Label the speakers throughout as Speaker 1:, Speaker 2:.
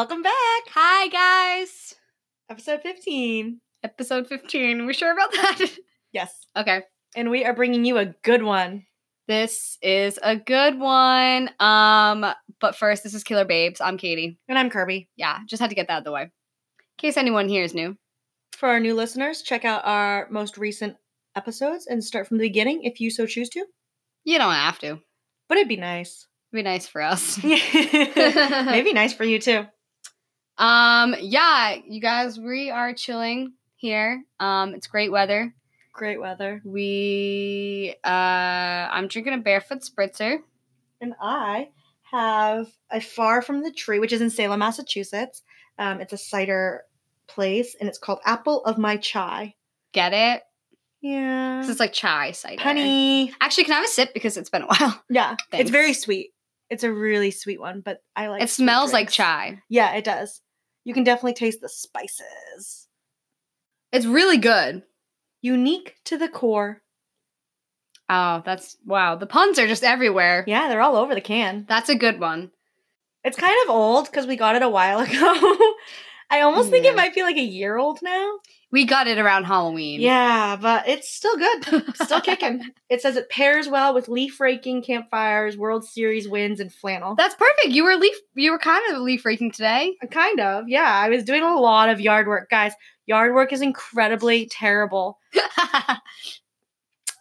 Speaker 1: Welcome back.
Speaker 2: Hi, guys.
Speaker 1: Episode 15.
Speaker 2: Episode 15. We sure about that?
Speaker 1: Yes.
Speaker 2: okay.
Speaker 1: And we are bringing you a good one.
Speaker 2: This is a good one. Um, but first, this is Killer Babes. I'm Katie.
Speaker 1: And I'm Kirby.
Speaker 2: Yeah, just had to get that out of the way. In case anyone here is new.
Speaker 1: For our new listeners, check out our most recent episodes and start from the beginning if you so choose to.
Speaker 2: You don't have to.
Speaker 1: But it'd be nice.
Speaker 2: It'd be nice for us.
Speaker 1: Maybe nice for you too.
Speaker 2: Um, yeah, you guys, we are chilling here. Um, it's great weather.
Speaker 1: Great weather.
Speaker 2: We uh I'm drinking a barefoot spritzer.
Speaker 1: And I have a Far from the Tree, which is in Salem, Massachusetts. Um, it's a cider place and it's called Apple of My Chai.
Speaker 2: Get it?
Speaker 1: Yeah.
Speaker 2: This is like chai cider.
Speaker 1: honey.
Speaker 2: Actually, can I have a sip because it's been a while?
Speaker 1: Yeah. It's very sweet. It's a really sweet one, but I like
Speaker 2: it smells like chai.
Speaker 1: Yeah, it does. You can definitely taste the spices.
Speaker 2: It's really good.
Speaker 1: Unique to the core.
Speaker 2: Oh, that's wow. The puns are just everywhere.
Speaker 1: Yeah, they're all over the can.
Speaker 2: That's a good one.
Speaker 1: It's kind of old because we got it a while ago. I almost think it might be like a year old now.
Speaker 2: We got it around Halloween.
Speaker 1: Yeah, but it's still good. Still kicking. It says it pairs well with leaf raking, campfires, World Series wins, and flannel.
Speaker 2: That's perfect. You were leaf you were kind of leaf raking today.
Speaker 1: Uh, kind of, yeah. I was doing a lot of yard work, guys. Yard work is incredibly terrible.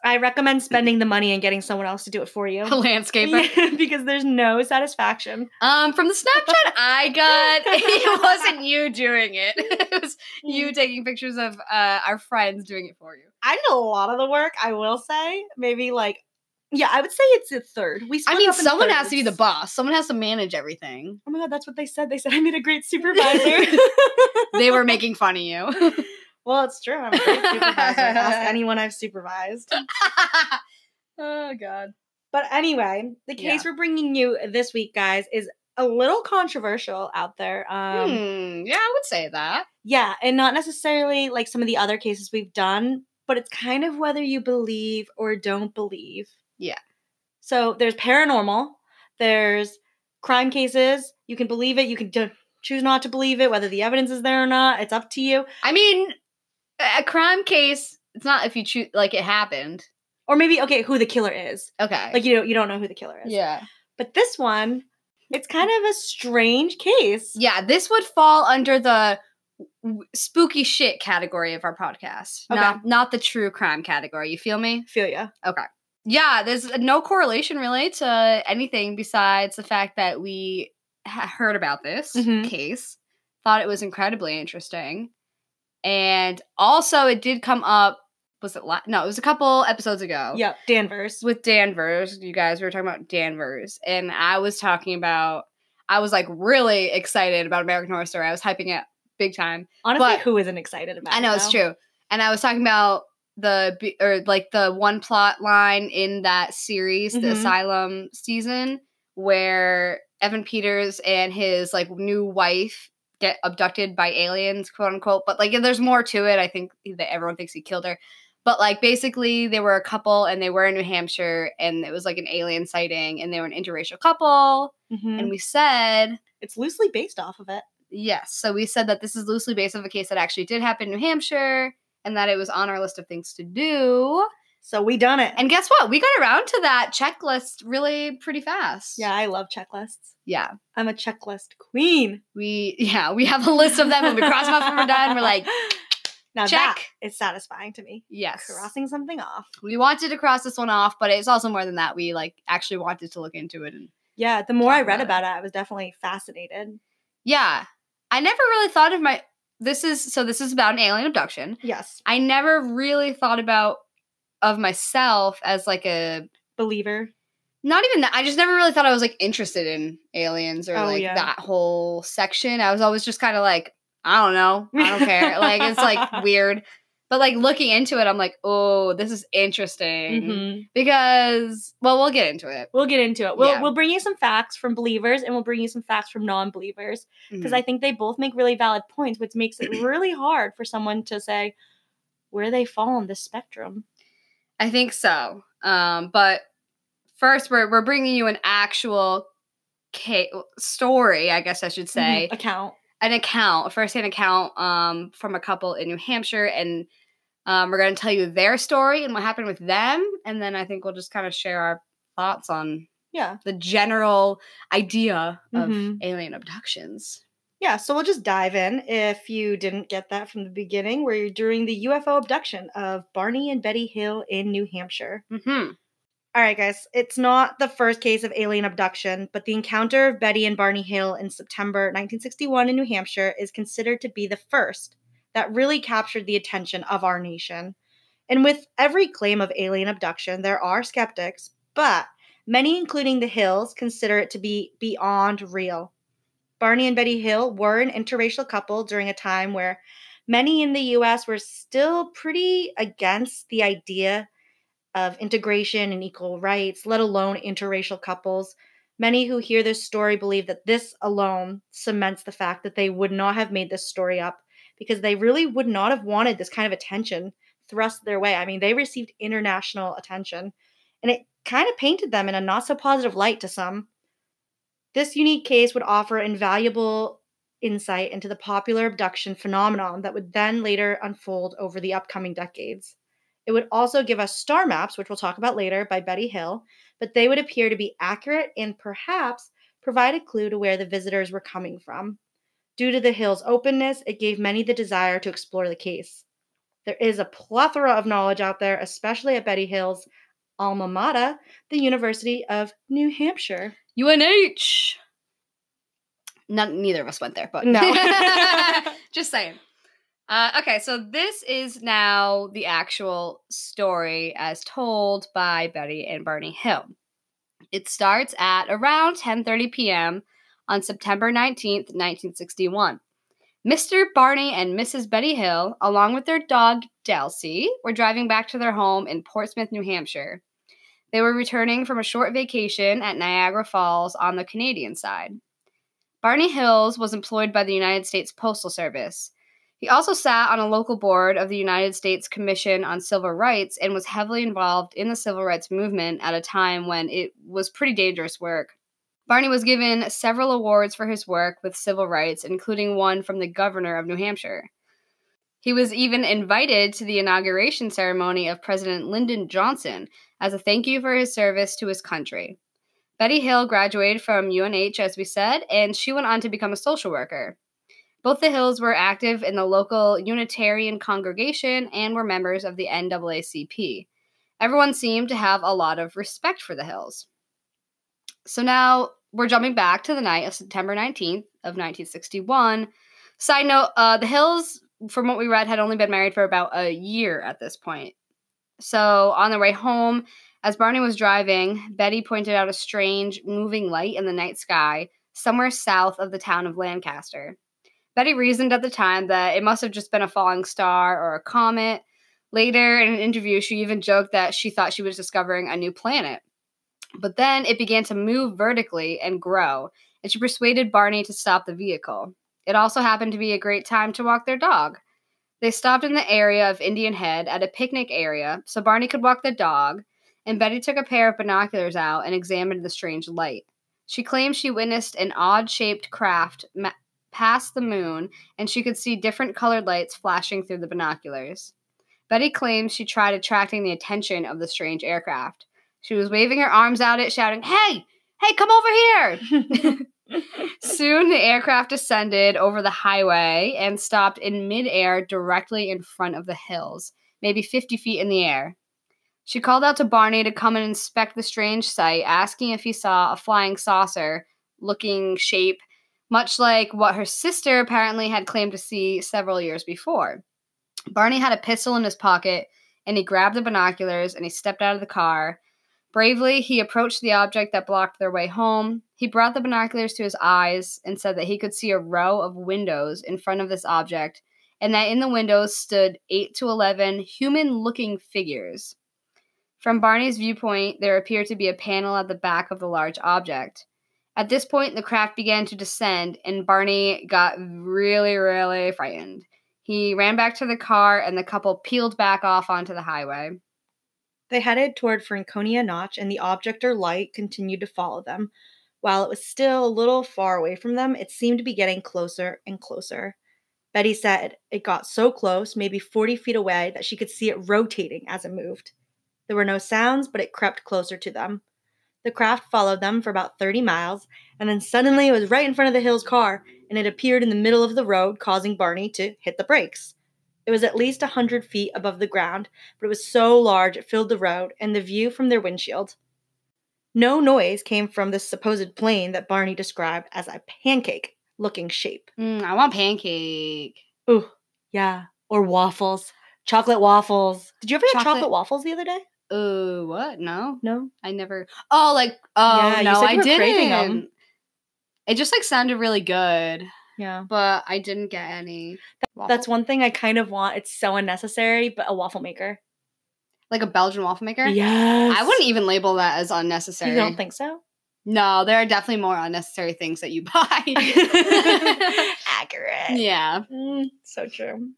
Speaker 1: I recommend spending the money and getting someone else to do it for you.
Speaker 2: a landscaper.
Speaker 1: Yeah, because there's no satisfaction.
Speaker 2: Um, from the Snapchat I got, it wasn't you doing it. It was you taking pictures of uh, our friends doing it for you.
Speaker 1: I did a lot of the work, I will say. Maybe like, yeah, I would say it's a third. We
Speaker 2: I mean, someone has to be the boss. Someone has to manage everything.
Speaker 1: Oh my god, that's what they said. They said I made a great supervisor.
Speaker 2: They were making fun of you.
Speaker 1: Well, it's true. I'm a great supervisor. Ask anyone I've supervised.
Speaker 2: oh god.
Speaker 1: But anyway, the case we're bringing you this week, guys, is a little controversial out there. Um,
Speaker 2: hmm, yeah, I would say that.
Speaker 1: Yeah, and not necessarily like some of the other cases we've done, but it's kind of whether you believe or don't believe.
Speaker 2: Yeah.
Speaker 1: So there's paranormal, there's crime cases. You can believe it, you can do- choose not to believe it, whether the evidence is there or not. It's up to you.
Speaker 2: I mean, a crime case. It's not if you choose like it happened.
Speaker 1: Or maybe okay, who the killer is.
Speaker 2: Okay.
Speaker 1: Like you don't you don't know who the killer is.
Speaker 2: yeah.
Speaker 1: But this one, it's kind of a strange case.
Speaker 2: Yeah, this would fall under the spooky shit category of our podcast.
Speaker 1: Okay.
Speaker 2: Not not the true crime category. You feel me?
Speaker 1: Feel ya.
Speaker 2: Okay. Yeah, there's no correlation really to anything besides the fact that we ha- heard about this
Speaker 1: Mhm.
Speaker 2: case, thought it was incredibly interesting, and also it did come up. Was it la- no? It was a couple episodes ago.
Speaker 1: Yep, Danvers.
Speaker 2: with Danvers. You guys we were talking about Danvers, and I was talking about. I was like really excited about American Horror Story. I was hyping it big time.
Speaker 1: Honestly,
Speaker 2: but-
Speaker 1: who isn't excited about
Speaker 2: I
Speaker 1: it
Speaker 2: know it's true, and I was talking about the or like the one plot line in that series, the
Speaker 1: Mhm.
Speaker 2: Asylum season, where Evan Peters and his like new wife get abducted by aliens, quote unquote. But like, there's more to it. I think that everyone thinks he killed her. But like, basically, they were a couple, and they were in New Hampshire, and it was like an alien sighting, and they were an interracial couple.
Speaker 1: Mhm.
Speaker 2: And we said
Speaker 1: it's loosely based off of it.
Speaker 2: Yes. So we said that this is loosely based on a case that actually did happen in New Hampshire and that it was on our list of things to do.
Speaker 1: So we done it.
Speaker 2: And guess what? We got around to that checklist really pretty fast.
Speaker 1: yeah, I love checklists.
Speaker 2: Yeah.
Speaker 1: I'm a checklist queen.
Speaker 2: We yeah, we have a list of them and we cross them off when we're done. We're like,
Speaker 1: now
Speaker 2: check.
Speaker 1: It's satisfying to me.
Speaker 2: yes.
Speaker 1: Crossing something off.
Speaker 2: We wanted to cross this one off, but it's also more than that. We like actually wanted to look into it and
Speaker 1: Yeah, the more I read
Speaker 2: about
Speaker 1: about it, I was definitely fascinated.
Speaker 2: yeah. I never really thought of my this is so this is about an alien abduction.
Speaker 1: Yes,
Speaker 2: I never really thought about of myself as like a
Speaker 1: believer.
Speaker 2: not even that. I just never really thought I was like interested in aliens or
Speaker 1: Oh,
Speaker 2: like
Speaker 1: yeah.
Speaker 2: that whole section. I was always just kind of like, I don't know, I don't care. like it's like weird. But like looking into it, I'm like, oh, this is interesting
Speaker 1: Mhm.
Speaker 2: because, well, we'll get into it
Speaker 1: We'll get into it. We'll
Speaker 2: Yeah.
Speaker 1: we'll bring you some facts from believers and we'll bring you some facts from non-believers because
Speaker 2: Mhm.
Speaker 1: I think they both make really valid points, which makes it really hard for someone to say where they fall on this spectrum.
Speaker 2: I think so. Um, but first, we're we're bringing you an actual ca- story, I guess I should say,
Speaker 1: Mhm, account.
Speaker 2: an account, a first-hand account um, from a couple in New Hampshire, and um, we're going to tell you their story and what happened with them, and then I think we'll just kind of share our thoughts on
Speaker 1: Yeah.
Speaker 2: the general idea of
Speaker 1: Mhm.
Speaker 2: alien abductions.
Speaker 1: Yeah, so we'll just dive in. If you didn't get that from the beginning, we're doing the UFO abduction of Barney and Betty Hill in New Hampshire.
Speaker 2: hmm
Speaker 1: All right, guys, it's not the first case of alien abduction, but the encounter of Betty and Barney Hill in September 1961 in New Hampshire is considered to be the first that really captured the attention of our nation. And with every claim of alien abduction, there are skeptics, but many, including the Hills, consider it to be beyond real. Barney and Betty Hill were an interracial couple during a time where many in the US were still pretty against the idea of integration and equal rights, let alone interracial couples. Many who hear this story believe that this alone cements the fact that they would not have made this story up because they really would not have wanted this kind of attention thrust their way. I mean, they received international attention and it kind of painted them in a not so positive light to some. This unique case would offer invaluable insight into the popular abduction phenomenon that would then later unfold over the upcoming decades. It would also give us star maps, which we'll talk about later, by Betty Hill, but they would appear to be accurate and perhaps provide a clue to where the visitors were coming from. Due to the Hill's openness, it gave many the desire to explore the case. There is a plethora of knowledge out there, especially at Betty Hill's alma mater, the University of New Hampshire.
Speaker 2: UNH. Not neither of us went there, but
Speaker 1: No.
Speaker 2: just saying. Uh, okay, so this is now the actual story as told by Betty and Barney Hill. It starts at around 10:30 p.m. on September 19th, 1961. Mr. Barney and Mrs. Betty Hill, along with their dog Delsey, were driving back to their home in Portsmouth, New Hampshire. They were returning from a short vacation at Niagara Falls on the Canadian side. Barney Hills was employed by the United States Postal Service. He also sat on a local board of the United States Commission on Civil Rights and was heavily involved in the civil rights movement at a time when it was pretty dangerous work. Barney was given several awards for his work with civil rights, including one from the governor of New Hampshire. He was even invited to the inauguration ceremony of President Lyndon Johnson as a thank you for his service to his country. Betty Hill graduated from UNH, as we said, and she went on to become a social worker. Both the Hills were active in the local Unitarian congregation and were members of the NAACP. Everyone seemed to have a lot of respect for the Hills. So now we're jumping back to the night of September 19th of 1961. Side note, uh, the Hills, from what we read, had only been married for about a year at this point. So on their way home, as Barney was driving, Betty pointed out a strange moving light in the night sky somewhere south of the town of Lancaster. Betty reasoned at the time that it must have just been a falling star or a comet. Later, in an interview, she even joked that she thought she was discovering a new planet. But then it began to move vertically and grow, and she persuaded Barney to stop the vehicle. It also happened to be a great time to walk their dog. They stopped in the area of Indian Head at a picnic area so Barney could walk the dog, and Betty took a pair of binoculars out and examined the strange light. She claimed she witnessed an odd shaped craft ma- past the moon, and she could see different colored lights flashing through the binoculars. Betty claims she tried attracting the attention of the strange aircraft. She was waving her arms out at it, shouting, Hey! Hey, come over here! Soon, the aircraft descended over the highway and stopped in midair directly in front of the hills, maybe 50 feet in the air. She called out to Barney to come and inspect the strange sight, asking if he saw a flying saucer looking shape, much like what her sister apparently had claimed to see several years before. Barney had a pistol in his pocket, and he grabbed the binoculars and he stepped out of the car. Bravely, he approached the object that blocked their way home. He brought the binoculars to his eyes and said that he could see a row of windows in front of this object, and that in the windows stood 8 to 11 human looking figures. From Barney's viewpoint, there appeared to be a panel at the back of the large object. At this point, the craft began to descend, and Barney got really, really frightened. He ran back to the car, and the couple peeled back off onto the highway.
Speaker 1: They headed toward Franconia Notch, and the object or light continued to follow them. While it was still a little far away from them, it seemed to be getting closer and closer. Betty said it got so close, maybe 40 feet away, that she could see it rotating as it moved. There were no sounds, but it crept closer to them. The craft followed them for about 30 miles, and then suddenly it was right in front of the Hill's car, and it appeared in the middle of the road, causing Barney to hit the brakes. It was at least a hundred feet above the ground, but it was so large it filled the road and the view from their windshield. No noise came from this supposed plane that Barney described as a pancake looking shape.
Speaker 2: Mm, I want pancake.
Speaker 1: Ooh, yeah. Or waffles. Chocolate waffles. Did you ever have
Speaker 2: Chocolate-
Speaker 1: chocolate waffles the other day?
Speaker 2: Uh, what? No,
Speaker 1: No.
Speaker 2: I never. Oh, like oh
Speaker 1: Yeah,
Speaker 2: no, I didn't. It just like sounded really good,
Speaker 1: Yeah.
Speaker 2: but I didn't get any.
Speaker 1: That's one thing I kind of want. It's so unnecessary, but a waffle maker.
Speaker 2: like a Belgian waffle maker.
Speaker 1: Yes.
Speaker 2: I wouldn't even label that as unnecessary.
Speaker 1: You don't think so?
Speaker 2: No, there are definitely more unnecessary things that you buy.
Speaker 1: Accurate.
Speaker 2: yeah.
Speaker 1: Mm, so true.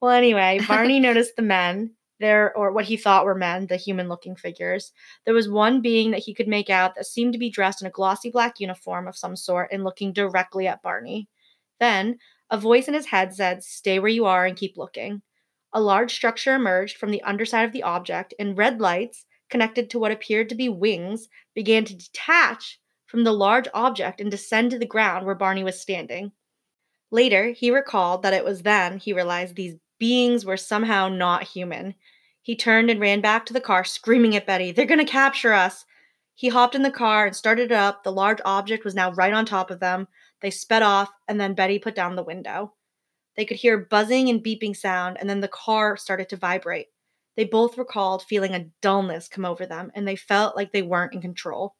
Speaker 1: Well, anyway, Barney noticed the men there, or what he thought were men, the human looking figures. There was one being that he could make out that seemed to be dressed in a glossy black uniform of some sort and looking directly at Barney. Then, a voice in his head said, Stay where you are and keep looking. A large structure emerged from the underside of the object, and red lights, connected to what appeared to be wings, began to detach from the large object and descend to the ground where Barney was standing. Later, he recalled that it was then he realized these beings were somehow not human. He turned and ran back to the car, screaming at Betty, They're going to capture us! He hopped in the car and started it up. The large object was now right on top of them. They sped off, and then Betty put down the window. They could hear buzzing and beeping sound, and then the car started to vibrate. They both recalled feeling a dullness come over them, and they felt like they weren't in control.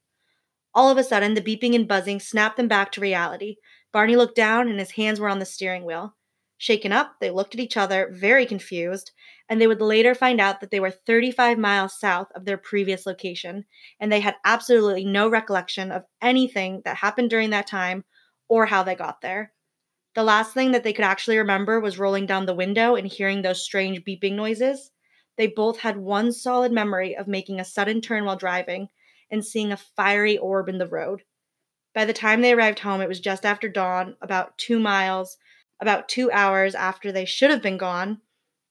Speaker 1: All of a sudden, the beeping and buzzing snapped them back to reality. Barney looked down, and his hands were on the steering wheel. Shaken up, they looked at each other, very confused, and they would later find out that they were 35 miles south of their previous location, and they had absolutely no recollection of anything that happened during that time or how they got there. The last thing that they could actually remember was rolling down the window and hearing those strange beeping noises. They both had one solid memory of making a sudden turn while driving and seeing a fiery orb in the road. By the time they arrived home, it was just after dawn, about two miles, about two hours after they should have been gone.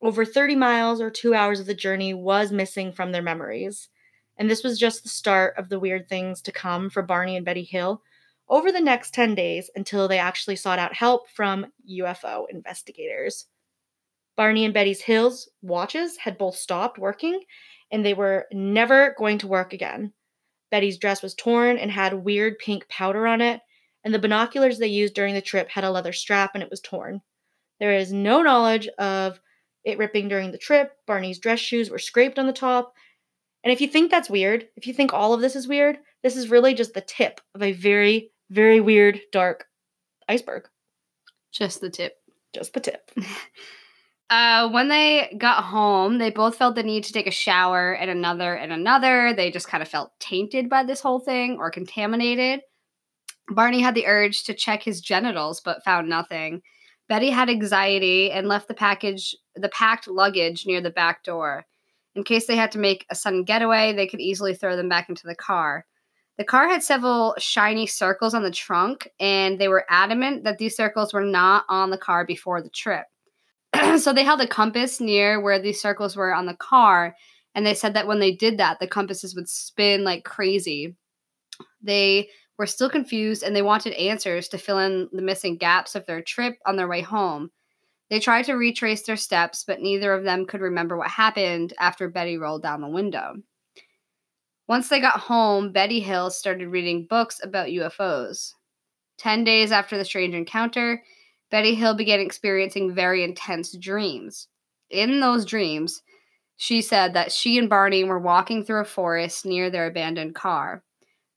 Speaker 1: Over 30 miles or two hours of the journey was missing from their memories. And this was just the start of the weird things to come for Barney and Betty Hill over the next 10 days until they actually sought out help from UFO investigators. Barney and Betty's Hills watches had both stopped working and they were never going to work again. Betty's dress was torn and had weird pink powder on it, and the binoculars they used during the trip had a leather strap and it was torn. There is no knowledge of it ripping during the trip. Barney's dress shoes were scraped on the top. And if you think that's weird, if you think all of this is weird, this is really just the tip of a very, very weird, dark iceberg.
Speaker 2: Just the tip.
Speaker 1: Just the tip.
Speaker 2: Uh, when they got home, they both felt the need to take a shower and another and another. They just kind of felt tainted by this whole thing or contaminated. Barney had the urge to check his genitals but found nothing. Betty had anxiety and left the package the packed luggage near the back door. In case they had to make a sudden getaway, they could easily throw them back into the car. The car had several shiny circles on the trunk, and they were adamant that these circles were not on the car before the trip. so they held a compass near where these circles were on the car, and they said that when they did that, the compasses would spin like crazy. They were still confused and they wanted answers to fill in the missing gaps of their trip on their way home. They tried to retrace their steps, but neither of them could remember what happened after Betty rolled down the window. Once they got home, Betty Hill started reading books about UFOs. Ten days after the strange encounter, Betty Hill began experiencing very intense dreams. In those dreams, she said that she and Barney were walking through a forest near their abandoned car.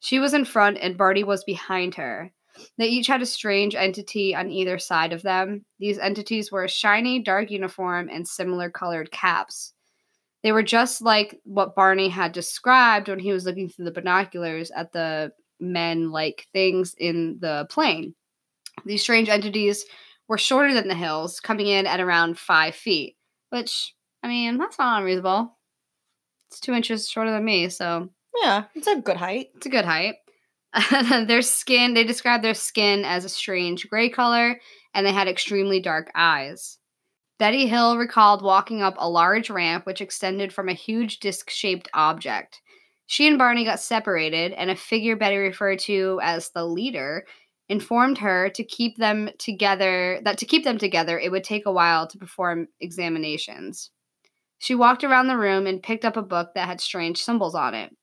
Speaker 2: She was in front and Barney was behind her. They each had a strange entity on either side of them. These entities wore a shiny, dark uniform and similar colored caps. They were just like what Barney had described when he was looking through the binoculars at the men like things in the plane. These strange entities were shorter than the hills, coming in at around five feet, which, I mean, that's not unreasonable. It's two inches shorter than me, so
Speaker 1: Yeah, it's a good height.
Speaker 2: it's a good height. their skin, they described their skin as a strange gray color, and they had extremely dark eyes. Betty Hill recalled walking up a large ramp which extended from a huge disc shaped object. She and Barney got separated, and a figure Betty referred to as the leader informed her to keep them together that to keep them together it would take a while to perform examinations. She walked around the room and picked up a book that had strange symbols on it.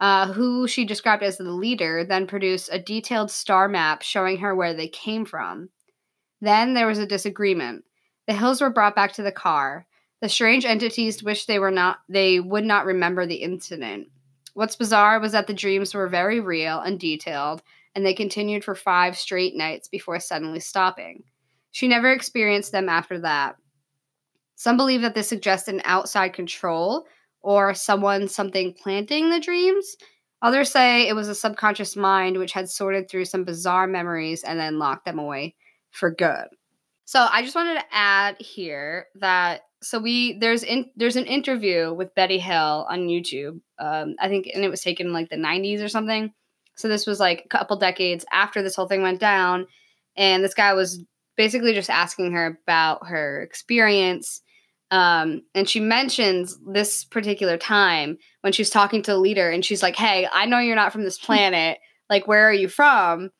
Speaker 2: Uh, who she described as the leader then produced a detailed star map showing her where they came from. Then there was a disagreement. The Hills were brought back to the car. The strange entities wished they were not they would not remember the incident. What's bizarre was that the dreams were very real and detailed, and they continued for five straight nights before suddenly stopping. She never experienced them after that. Some believe that this suggests an outside control or someone something planting the dreams. Others say it was a subconscious mind which had sorted through some bizarre memories and then locked them away for good. So I just wanted to add here that so we there's in there's an interview with Betty Hill on YouTube. Um, I think and it was taken in like the 90s or something. So this was like a couple decades after this whole thing went down, and this guy was basically just asking her about her experience um, and she mentions this particular time when she's talking to the leader and she's like, Hey, I know you're not from this planet. Like, where are you from?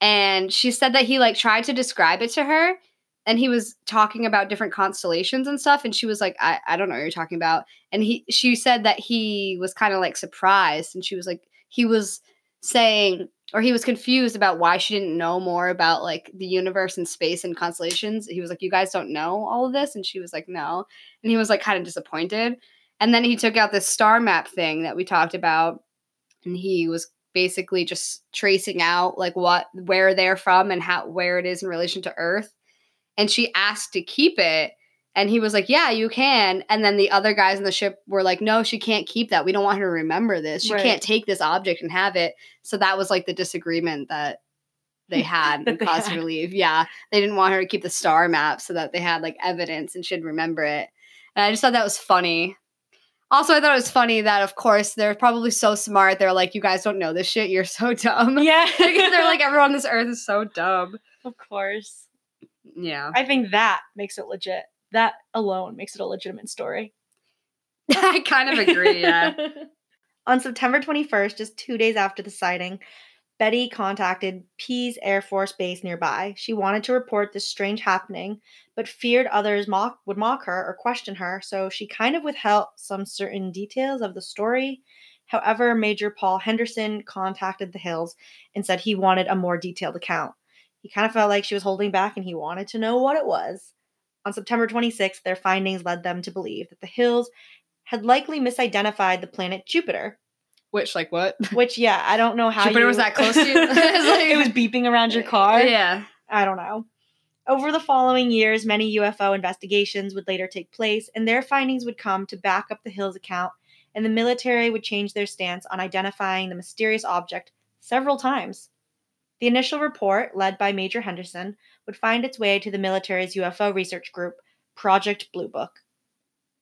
Speaker 2: And she said that he like tried to describe it to her and he was talking about different constellations and stuff. And she was like, I, I don't know what you're talking about. And he she said that he was kind of like surprised and she was like, he was saying or he was confused about why she didn't know more about like the universe and space and constellations. He was like, "You guys don't know all of this," and she was like, "No," and he was like kind of disappointed. And then he took out this star map thing that we talked about, and he was basically just tracing out like what where they're from and how where it is in relation to Earth. And she asked to keep it, and he was like, Yeah, you can. And then the other guys in the ship were like, No, she can't keep that. We don't want her to remember this. She right. can't take this object and have it. So that was like the disagreement that they had and caused her to leave. Yeah. They didn't want her to keep the star map so that they had like evidence and she'd remember it. And I just thought that was funny. Also, I thought it was funny that, of course, they're probably so smart. They're like, you guys don't know this shit. You're so dumb.
Speaker 1: Yeah.
Speaker 2: they're like, everyone on this earth is so dumb.
Speaker 1: Of course.
Speaker 2: Yeah.
Speaker 1: I think that makes it legit that alone makes it a legitimate story.
Speaker 2: I kind of agree, yeah.
Speaker 1: On September 21st, just two days after the sighting, Betty contacted Pease Air Force Base nearby. She wanted to report this strange happening, but feared others mock, would mock her or question her, so she kind of withheld some certain details of the story. However, Major Paul Henderson contacted the Hills and said he wanted a more detailed account. He kind of felt like she was holding back and he wanted to know what it was. On September 26th, their findings led them to believe that the Hills had likely misidentified the planet Jupiter.
Speaker 2: Which, like, what?
Speaker 1: Which, yeah, I don't know how
Speaker 2: Jupiter
Speaker 1: you...
Speaker 2: was that close to you. it, was like...
Speaker 1: it was beeping around your car.
Speaker 2: Yeah.
Speaker 1: I don't know. Over the following years, many UFO investigations would later take place, and their findings would come to back up the Hills account, and the military would change their stance on identifying the mysterious object several times. The initial report, led by Major Henderson, would find its way to the military's UFO research group, Project Blue Book.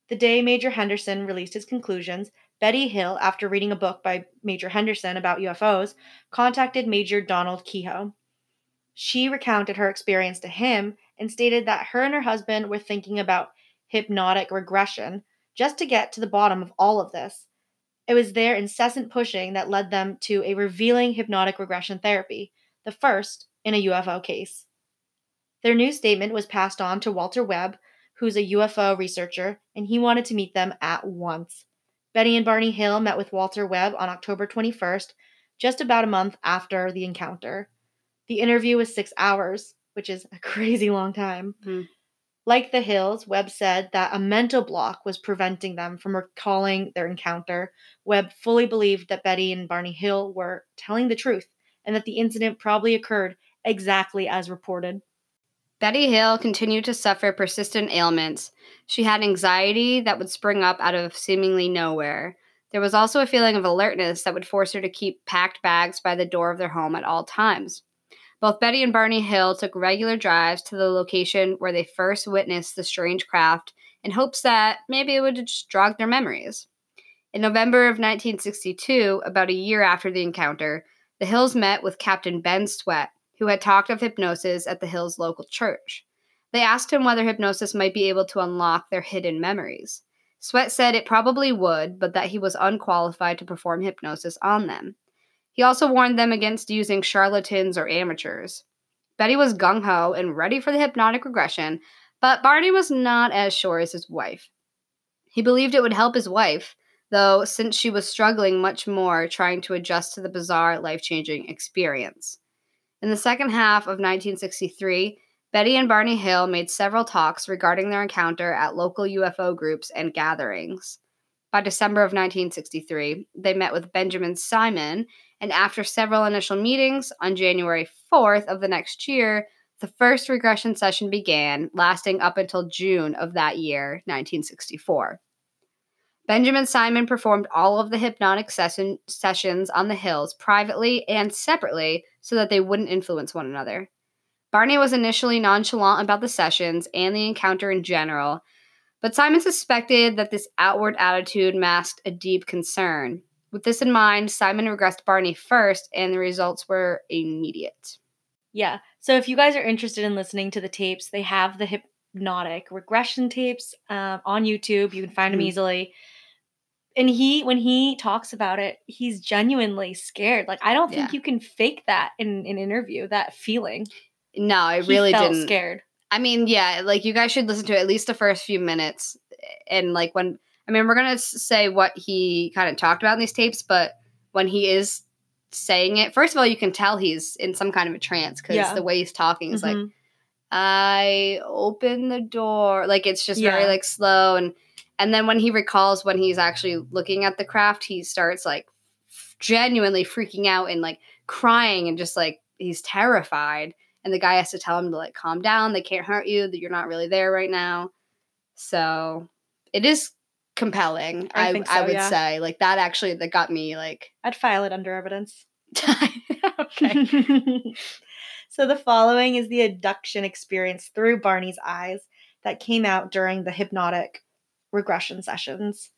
Speaker 1: The day Major Henderson released his conclusions, Betty Hill, after reading a book by Major Henderson about UFOs, contacted Major Donald Keyhoe. She recounted her experience to him and stated that her and her husband were thinking about hypnotic regression just to get to the bottom of all of this. It was their incessant pushing that led them to a revealing hypnotic regression therapy, the first in a UFO case. Their new statement was passed on to Walter Webb, who's a UFO researcher, and he wanted to meet them at once. Betty and Barney Hill met with Walter Webb on October 21st, just about a month after the encounter. The interview was six hours, which is a crazy long time.
Speaker 2: Mm-hmm.
Speaker 1: Like the Hills, Webb said that a mental block was preventing them from recalling their encounter. Webb fully believed that Betty and Barney Hill were telling the truth and that the incident probably occurred exactly as reported.
Speaker 2: Betty Hill continued to suffer persistent ailments. She had anxiety that would spring up out of seemingly nowhere. There was also a feeling of alertness that would force her to keep packed bags by the door of their home at all times. Both Betty and Barney Hill took regular drives to the location where they first witnessed the strange craft in hopes that maybe it would just jog their memories. In November of 1962, about a year after the encounter, the Hills met with Captain Ben Swett, who had talked of hypnosis at the Hills local church. They asked him whether hypnosis might be able to unlock their hidden memories. Swett said it probably would, but that he was unqualified to perform hypnosis on them. He also warned them against using charlatans or amateurs. Betty was gung ho and ready for the hypnotic regression, but Barney was not as sure as his wife. He believed it would help his wife, though, since she was struggling much more trying to adjust to the bizarre, life changing experience. In the second half of 1963, Betty and Barney Hill made several talks regarding their encounter at local UFO groups and gatherings. By December of 1963, they met with Benjamin Simon, and after several initial meetings, on January 4th of the next year, the first regression session began, lasting up until June of that year, 1964. Benjamin Simon performed all of the hypnotic session, sessions on the hills privately and separately so that they wouldn't influence one another. Barney was initially nonchalant about the sessions and the encounter in general, but Simon suspected that this outward attitude masked a deep concern. With this in mind, Simon regressed Barney first, and the results were immediate.
Speaker 1: Yeah. So if you guys are interested in listening to the tapes, they have the hypnotic regression tapes um, on YouTube. You can find them
Speaker 2: Mhm.
Speaker 1: easily. And he, when he talks about it, he's genuinely scared. Like I don't think
Speaker 2: Yeah.
Speaker 1: you can fake that in an interview. That feeling.
Speaker 2: No, I
Speaker 1: He
Speaker 2: really
Speaker 1: felt
Speaker 2: didn't.
Speaker 1: scared.
Speaker 2: I mean, yeah, like you guys should listen to at least the first few minutes. And like when, I mean, we're going to say what he kind of talked about in these tapes, but when he is saying it, first of all, you can tell he's in some kind of a trance because
Speaker 1: Yeah.
Speaker 2: the way he's talking is like,
Speaker 1: Mhm.
Speaker 2: I open the door. Like it's just very like slow. And, and then when he recalls when he's actually looking at the craft, he starts like genuinely freaking out and like crying and just like he's terrified. And the guy has to tell him to like calm down. They can't hurt you. That you're not really there right now. So it is compelling
Speaker 1: I
Speaker 2: i,
Speaker 1: think
Speaker 2: I would
Speaker 1: yeah.
Speaker 2: say. Like that actually that got me like
Speaker 1: I'd file it under evidence.
Speaker 2: okay.
Speaker 1: So the following is the abduction experience through Barney's eyes that came out during the hypnotic regression sessions.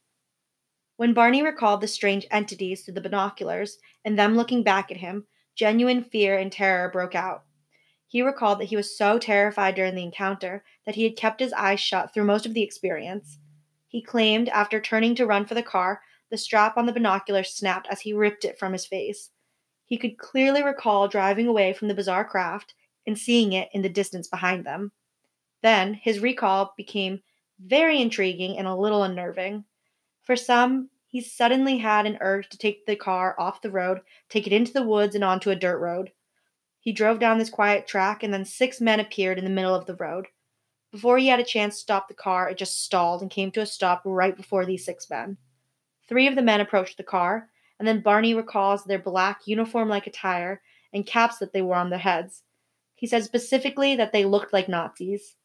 Speaker 1: When Barney recalled the strange entities through the binoculars and them looking back at him, genuine fear and terror broke out. He recalled that he was so terrified during the encounter that he had kept his eyes shut through most of the experience. He claimed after turning to run for the car, the strap on the binocular snapped as he ripped it from his face. He could clearly recall driving away from the bizarre craft and seeing it in the distance behind them. Then his recall became very intriguing and a little unnerving. For some, he suddenly had an urge to take the car off the road, take it into the woods and onto a dirt road. He drove down this quiet track, and then six men appeared in the middle of the road. Before he had a chance to stop the car, it just stalled and came to a stop right before these six men. Three of the men approached the car, and then Barney recalls their black uniform like attire and caps that they wore on their heads. He said specifically that they looked like Nazis.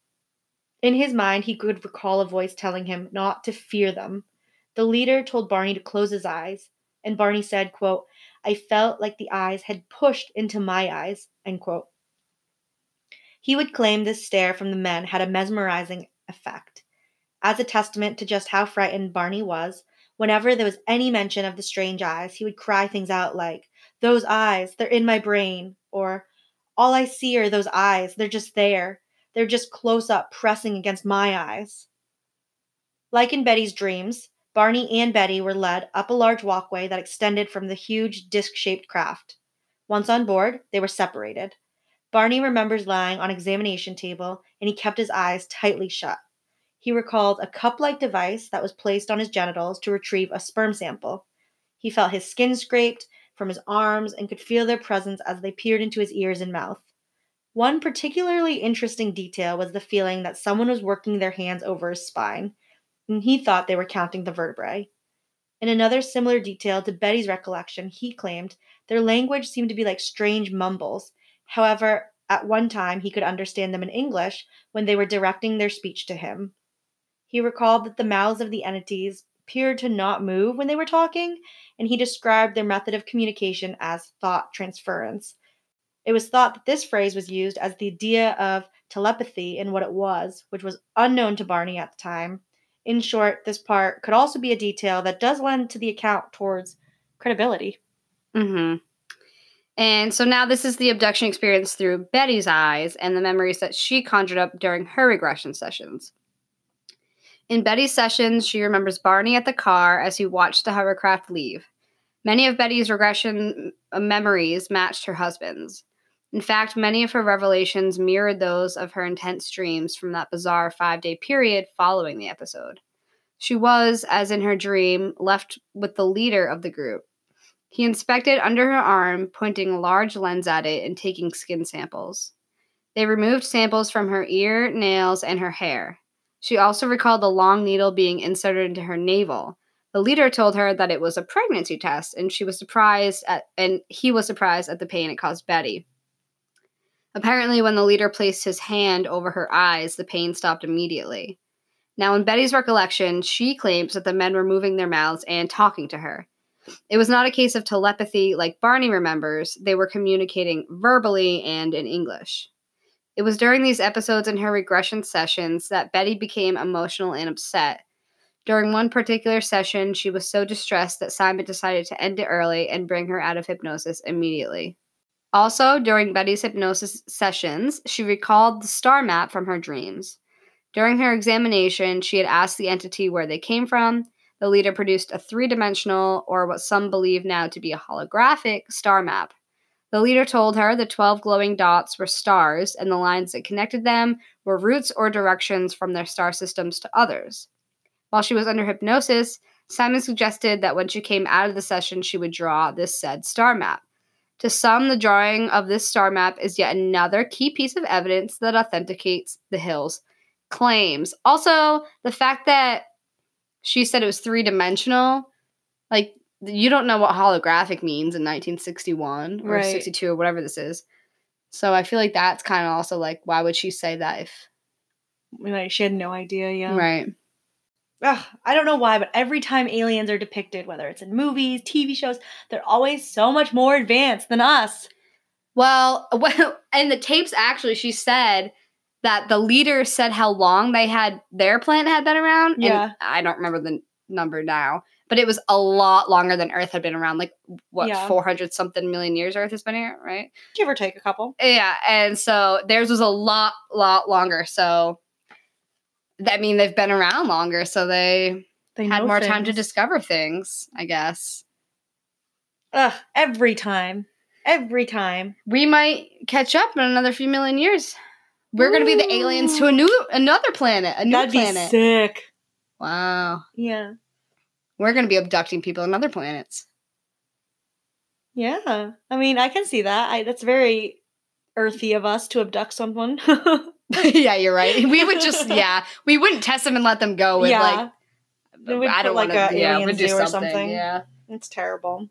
Speaker 1: In his mind, he could recall a voice telling him not to fear them. The leader told Barney to close his eyes, and Barney said, quote, I felt like the eyes had pushed into my eyes, end quote. He would claim this stare from the men had a mesmerizing effect. As a testament to just how frightened Barney was, whenever there was any mention of the strange eyes, he would cry things out like, Those eyes, they're in my brain, or All I see are those eyes, they're just there. They're just close up, pressing against my eyes. Like in Betty's dreams, Barney and Betty were led up a large walkway that extended from the huge disc shaped craft. Once on board, they were separated. Barney remembers lying on examination table and he kept his eyes tightly shut. He recalled a cup like device that was placed on his genitals to retrieve a sperm sample. He felt his skin scraped from his arms and could feel their presence as they peered into his ears and mouth. One particularly interesting detail was the feeling that someone was working their hands over his spine, and he thought they were counting the vertebrae. In another similar detail to Betty's recollection, he claimed their language seemed to be like strange mumbles. However, at one time he could understand them in English when they were directing their speech to him. He recalled that the mouths of the entities appeared to not move when they were talking, and he described their method of communication as thought transference. It was thought that this phrase was used as the idea of telepathy in what it was, which was unknown to Barney at the time. In short, this part could also be a detail that does lend to the account towards credibility.
Speaker 2: hmm And so now this is the abduction experience through Betty's eyes and the memories that she conjured up during her regression sessions. In Betty's sessions, she remembers Barney at the car as he watched the hovercraft leave. Many of Betty's regression uh, memories matched her husband's. In fact, many of her revelations mirrored those of her intense dreams from that bizarre five day period following the episode. She was, as in her dream, left with the leader of the group. He inspected under her arm, pointing a large lens at it and taking skin samples. They removed samples from her ear, nails, and her hair. She also recalled the long needle being inserted into her navel. The leader told her that it was a pregnancy test, and she was surprised at, and he was surprised at the pain it caused Betty. Apparently, when the leader placed his hand over her eyes, the pain stopped immediately. Now, in Betty's recollection, she claims that the men were moving their mouths and talking to her. It was not a case of telepathy like Barney remembers, they were communicating verbally and in English. It was during these episodes in her regression sessions that Betty became emotional and upset. During one particular session, she was so distressed that Simon decided to end it early and bring her out of hypnosis immediately. Also, during Betty's hypnosis sessions, she recalled the star map from her dreams. During her examination, she had asked the entity where they came from. The leader produced a three dimensional, or what some believe now to be a holographic, star map. The leader told her the 12 glowing dots were stars, and the lines that connected them were routes or directions from their star systems to others. While she was under hypnosis, Simon suggested that when she came out of the session, she would draw this said star map. To some, the drawing of this star map is yet another key piece of evidence that authenticates the Hills' claims. Also, the fact that she said it was three dimensional, like you don't know what holographic means in 1961 or right. 62 or whatever this is. So I feel like that's kind of also like, why would she say that if.
Speaker 1: Like she had no idea, yeah.
Speaker 2: Right.
Speaker 1: Ugh, I don't know why, but every time aliens are depicted, whether it's in movies, TV shows, they're always so much more advanced than us.
Speaker 2: Well, well, in the tapes, actually, she said that the leader said how long they had their planet had been around.
Speaker 1: Yeah.
Speaker 2: I don't remember the number now but it was a lot longer than Earth had been around. Like what, yeah. four hundred something million years Earth has been here, right?
Speaker 1: Give or take a couple.
Speaker 2: Yeah, and so theirs was a lot, lot longer. So that mean they've been around longer, so they, they had more things. time to discover things. I guess.
Speaker 1: Ugh! Every time, every time
Speaker 2: we might catch up in another few million years. We're Ooh. gonna be the aliens to a new another planet, a new
Speaker 1: That'd
Speaker 2: planet.
Speaker 1: Be sick.
Speaker 2: Wow.
Speaker 1: Yeah.
Speaker 2: We're going to be abducting people on other planets.
Speaker 1: Yeah. I mean, I can see that. I, that's very earthy of us to abduct someone.
Speaker 2: yeah, you're right. We would just, yeah, we wouldn't test them and let them go with yeah. like, I don't
Speaker 1: like
Speaker 2: want to,
Speaker 1: yeah, we do
Speaker 2: something.
Speaker 1: something.
Speaker 2: Yeah.
Speaker 1: It's terrible.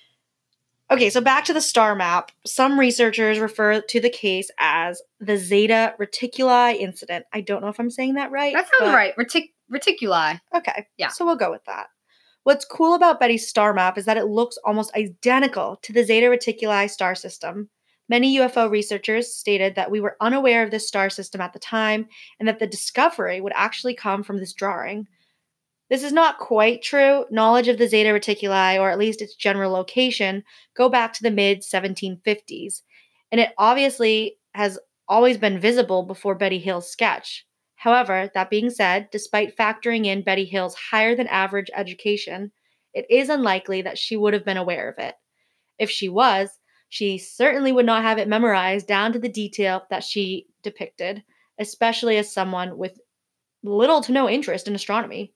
Speaker 1: okay, so back to the star map. Some researchers refer to the case as the Zeta Reticuli incident. I don't know if I'm saying that right.
Speaker 2: That sounds right. Retic- reticuli.
Speaker 1: Okay.
Speaker 2: Yeah.
Speaker 1: So we'll go with that. What's cool about Betty's star map is that it looks almost identical to the Zeta Reticuli star system. Many UFO researchers stated that we were unaware of this star system at the time and that the discovery would actually come from this drawing. This is not quite true. Knowledge of the Zeta Reticuli, or at least its general location, go back to the mid 1750s, and it obviously has always been visible before Betty Hill's sketch. However, that being said, despite factoring in Betty Hill's higher than average education, it is unlikely that she would have been aware of it. If she was, she certainly would not have it memorized down to the detail that she depicted, especially as someone with little to no interest in astronomy.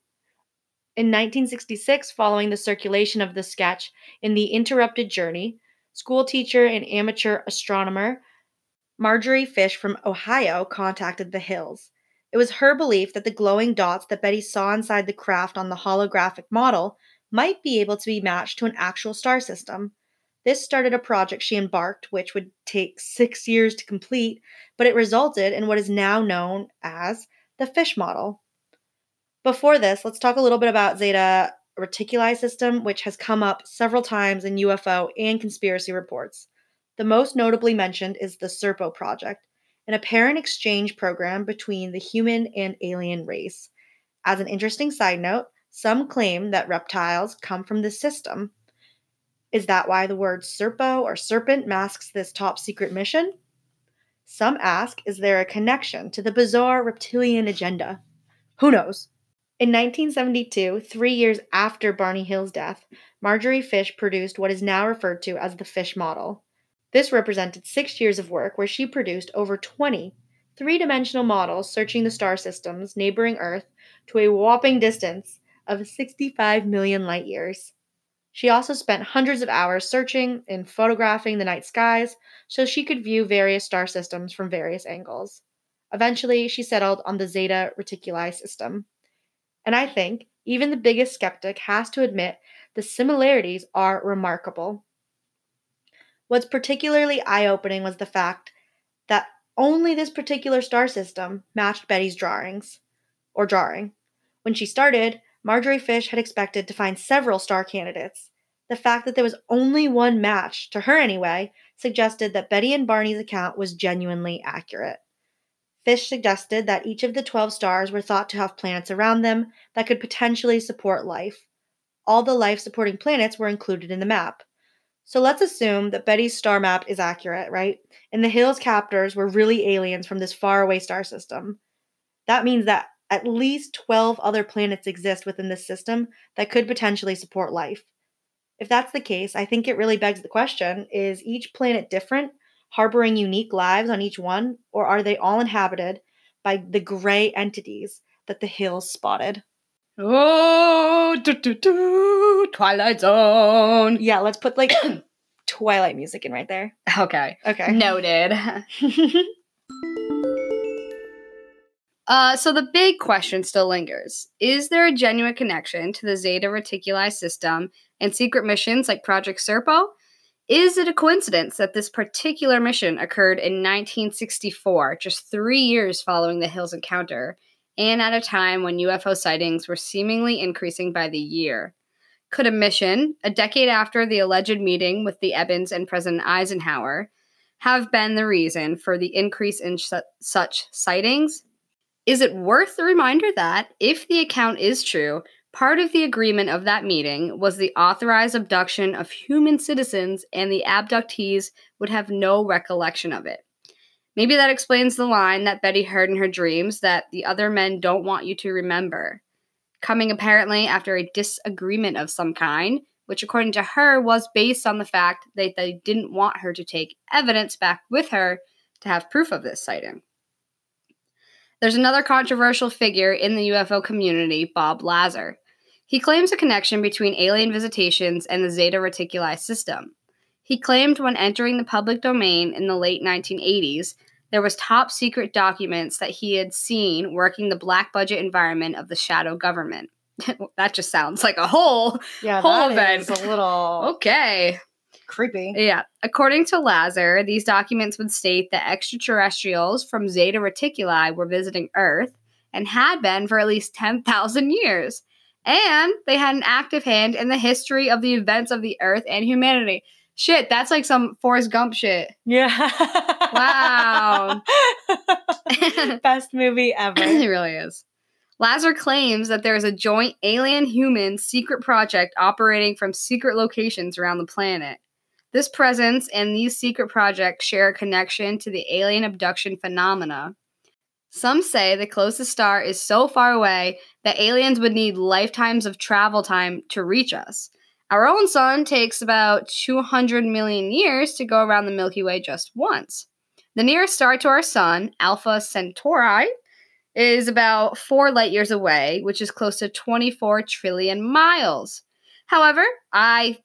Speaker 1: In 1966, following the circulation of the sketch in The Interrupted Journey, school teacher and amateur astronomer Marjorie Fish from Ohio contacted the Hills. It was her belief that the glowing dots that Betty saw inside the craft on the holographic model might be able to be matched to an actual star system. This started a project she embarked, which would take six years to complete, but it resulted in what is now known as the fish model. Before this, let's talk a little bit about Zeta Reticuli system, which has come up several times in UFO and conspiracy reports. The most notably mentioned is the Serpo project, an apparent exchange program between the human and alien race. As an interesting side note, some claim that reptiles come from this system. Is that why the word Serpo or serpent masks this top secret mission? Some ask, is there a connection to the bizarre reptilian agenda? Who knows? In 1972, three years after Barney Hill's death, Marjorie Fish produced what is now referred to as the Fish model. This represented six years of work where she produced over 20 three dimensional models searching the star systems neighboring Earth to a whopping distance of 65 million light years. She also spent hundreds of hours searching and photographing the night skies so she could view various star systems from various angles. Eventually, she settled on the Zeta Reticuli system. And I think even the biggest skeptic has to admit the similarities are remarkable. What's particularly eye opening was the fact that only this particular star system matched Betty's drawings, or drawing. When she started, Marjorie Fish had expected to find several star candidates. The fact that there was only one match, to her anyway, suggested that Betty and Barney's account was genuinely accurate. Fish suggested that each of the 12 stars were thought to have planets around them that could potentially support life. All the life supporting planets were included in the map. So let's assume that Betty's star map is accurate, right? And the Hill's captors were really aliens from this faraway star system. That means that at least 12 other planets exist within this system that could potentially support life. If that's the case, I think it really begs the question is each planet different, harboring unique lives on each one, or are they all inhabited by the gray entities that the Hills spotted?
Speaker 2: Oh, do, do, do, Twilight Zone.
Speaker 1: Yeah, let's put like Twilight music in right there.
Speaker 2: Okay.
Speaker 1: Okay.
Speaker 2: Noted. Uh, so the big question still lingers. Is there a genuine connection to the Zeta Reticuli system and secret missions like Project Serpo? Is it a coincidence that this particular mission occurred in 1964, just three years following the Hills encounter, and at a time when UFO sightings were seemingly increasing by the year? Could a mission, a decade after the alleged meeting with the Ebens and President Eisenhower, have been the reason for the increase in sh- such sightings? Is it worth the reminder that, if the account is true, part of the agreement of that meeting was the authorized abduction of human citizens and the abductees would have no recollection of it? Maybe that explains the line that Betty heard in her dreams that the other men don't want you to remember, coming apparently after a disagreement of some kind, which according to her was based on the fact that they didn't want her to take evidence back with her to have proof of this sighting. There's another controversial figure in the UFO community, Bob Lazar. He claims a connection between alien visitations and the Zeta Reticuli system. He claimed when entering the public domain in the late 1980s, there was top secret documents that he had seen working the black budget environment of the shadow government. that just sounds like a whole
Speaker 1: yeah,
Speaker 2: whole
Speaker 1: that
Speaker 2: event.
Speaker 1: a little
Speaker 2: Okay.
Speaker 1: Creepy.
Speaker 2: Yeah. According to Lazar, these documents would state that extraterrestrials from Zeta Reticuli were visiting Earth and had been for at least 10,000 years. And they had an active hand in the history of the events of the Earth and humanity. Shit, that's like some Forrest Gump shit.
Speaker 1: Yeah.
Speaker 2: Wow.
Speaker 1: Best movie ever.
Speaker 2: it really is. Lazar claims that there is a joint alien human secret project operating from secret locations around the planet. This presence and these secret projects share a connection to the alien abduction phenomena. Some say the closest star is so far away that aliens would need lifetimes of travel time to reach us. Our own sun takes about 200 million years to go around the Milky Way just once. The nearest star to our sun, Alpha Centauri, is about four light years away, which is close to 24 trillion miles. However, I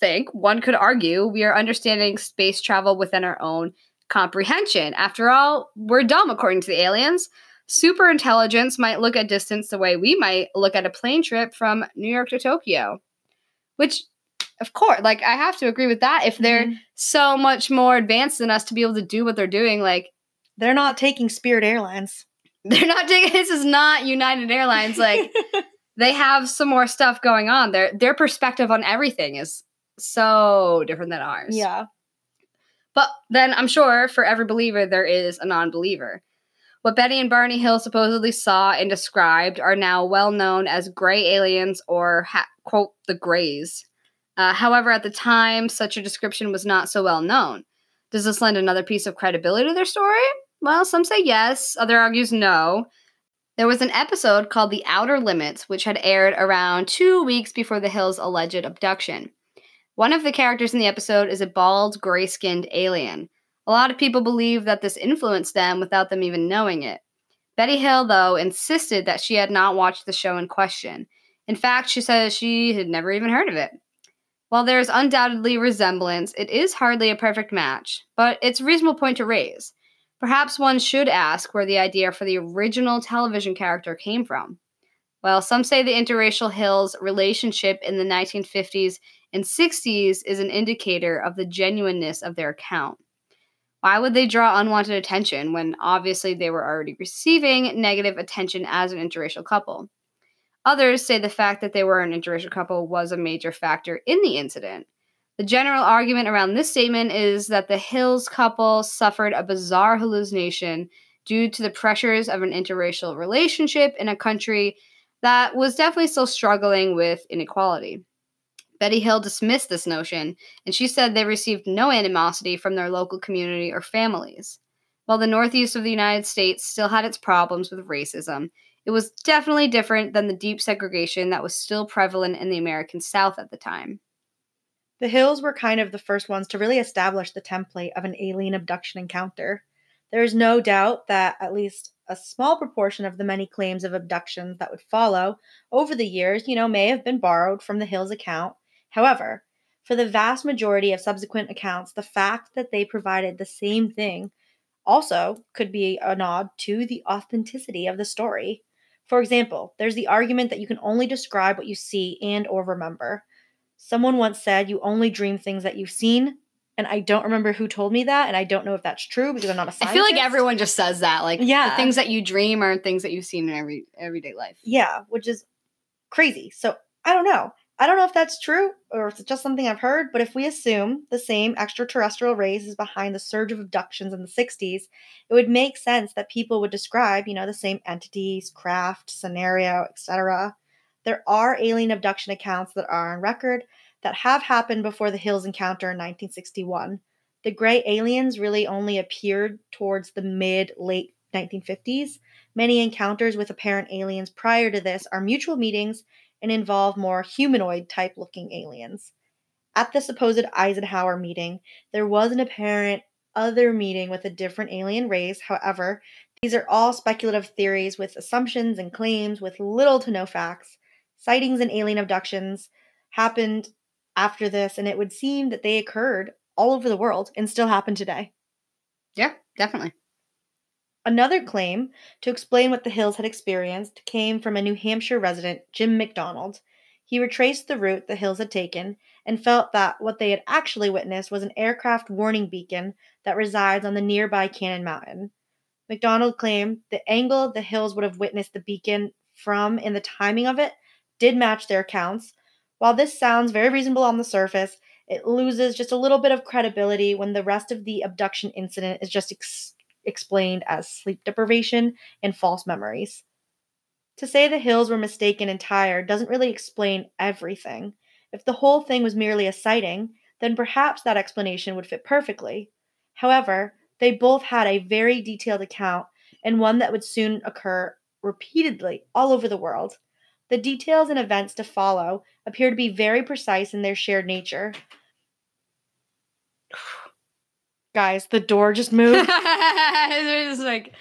Speaker 2: think one could argue we are understanding space travel within our own comprehension. After all, we're dumb according to the aliens. Super intelligence might look at distance the way we might look at a plane trip from New York to Tokyo. Which, of course, like I have to agree with that. If they're
Speaker 1: Mhm.
Speaker 2: so much more advanced than us to be able to do what they're doing, like
Speaker 1: They're not taking Spirit Airlines.
Speaker 2: they're not taking this is not United Airlines. Like they have some more stuff going on. Their their perspective on everything is so different than ours.
Speaker 1: yeah.
Speaker 2: But then I'm sure for every believer there is a non-believer. What Betty and Barney Hill supposedly saw and described are now well known as gray aliens or ha- quote the grays. Uh, however, at the time, such a description was not so well known. Does this lend another piece of credibility to their story? Well, some say yes, other argues no. There was an episode called The Outer Limits, which had aired around two weeks before the Hills' alleged abduction. One of the characters in the episode is a bald, gray skinned alien. A lot of people believe that this influenced them without them even knowing it. Betty Hill, though, insisted that she had not watched the show in question. In fact, she says she had never even heard of it. While there is undoubtedly resemblance, it is hardly a perfect match, but it's a reasonable point to raise. Perhaps one should ask where the idea for the original television character came from. Well, some say the interracial Hills relationship in the 1950s and 60s is an indicator of the genuineness of their account. Why would they draw unwanted attention when obviously they were already receiving negative attention as an interracial couple? Others say the fact that they were an interracial couple was a major factor in the incident. The general argument around this statement is that the Hills couple suffered a bizarre hallucination due to the pressures of an interracial relationship in a country that was definitely still struggling with inequality. Betty Hill dismissed this notion, and she said they received no animosity from their local community or families. While the Northeast of the United States still had its problems with racism, it was definitely different than the deep segregation that was still prevalent in the American South at the time.
Speaker 1: The Hills were kind of the first ones to really establish the template of an alien abduction encounter. There is no doubt that at least a small proportion of the many claims of abductions that would follow over the years, you know, may have been borrowed from the Hills account. However, for the vast majority of subsequent accounts, the fact that they provided the same thing also could be a nod to the authenticity of the story. For example, there's the argument that you can only describe what you see and or remember. Someone once said you only dream things that you've seen, and I don't remember who told me that, and I don't know if that's true because I'm not a scientist.
Speaker 2: I feel like everyone just says that. Like,
Speaker 1: Yeah.
Speaker 2: the things that you dream are things that you've seen in every everyday life.
Speaker 1: Yeah, which is crazy. So I don't know. I don't know if that's true or if it's just something I've heard, but if we assume the same extraterrestrial race is behind the surge of abductions in the 60s, it would make sense that people would describe, you know, the same entities, craft, scenario, etc. There are alien abduction accounts that are on record that have happened before the Hills encounter in 1961. The gray aliens really only appeared towards the mid late 1950s. Many encounters with apparent aliens prior to this are mutual meetings and involve more humanoid type looking aliens. At the supposed Eisenhower meeting, there was an apparent other meeting with a different alien race. However, these are all speculative theories with assumptions and claims with little to no facts. Sightings and alien abductions happened after this, and it would seem that they occurred all over the world and still happen today.
Speaker 2: Yeah, definitely.
Speaker 1: Another claim to explain what the Hills had experienced came from a New Hampshire resident, Jim McDonald. He retraced the route the Hills had taken and felt that what they had actually witnessed was an aircraft warning beacon that resides on the nearby Cannon Mountain. McDonald claimed the angle the Hills would have witnessed the beacon from and the timing of it did match their accounts. While this sounds very reasonable on the surface, it loses just a little bit of credibility when the rest of the abduction incident is just explained as sleep deprivation and false memories. To say the hills were mistaken and tired doesn't really explain everything. If the whole thing was merely a sighting, then perhaps that explanation would fit perfectly. However, they both had a very detailed account and one that would soon occur repeatedly all over the world. The details and events to follow appear to be very precise in their shared nature. Guys, the door just moved,
Speaker 2: it's just like,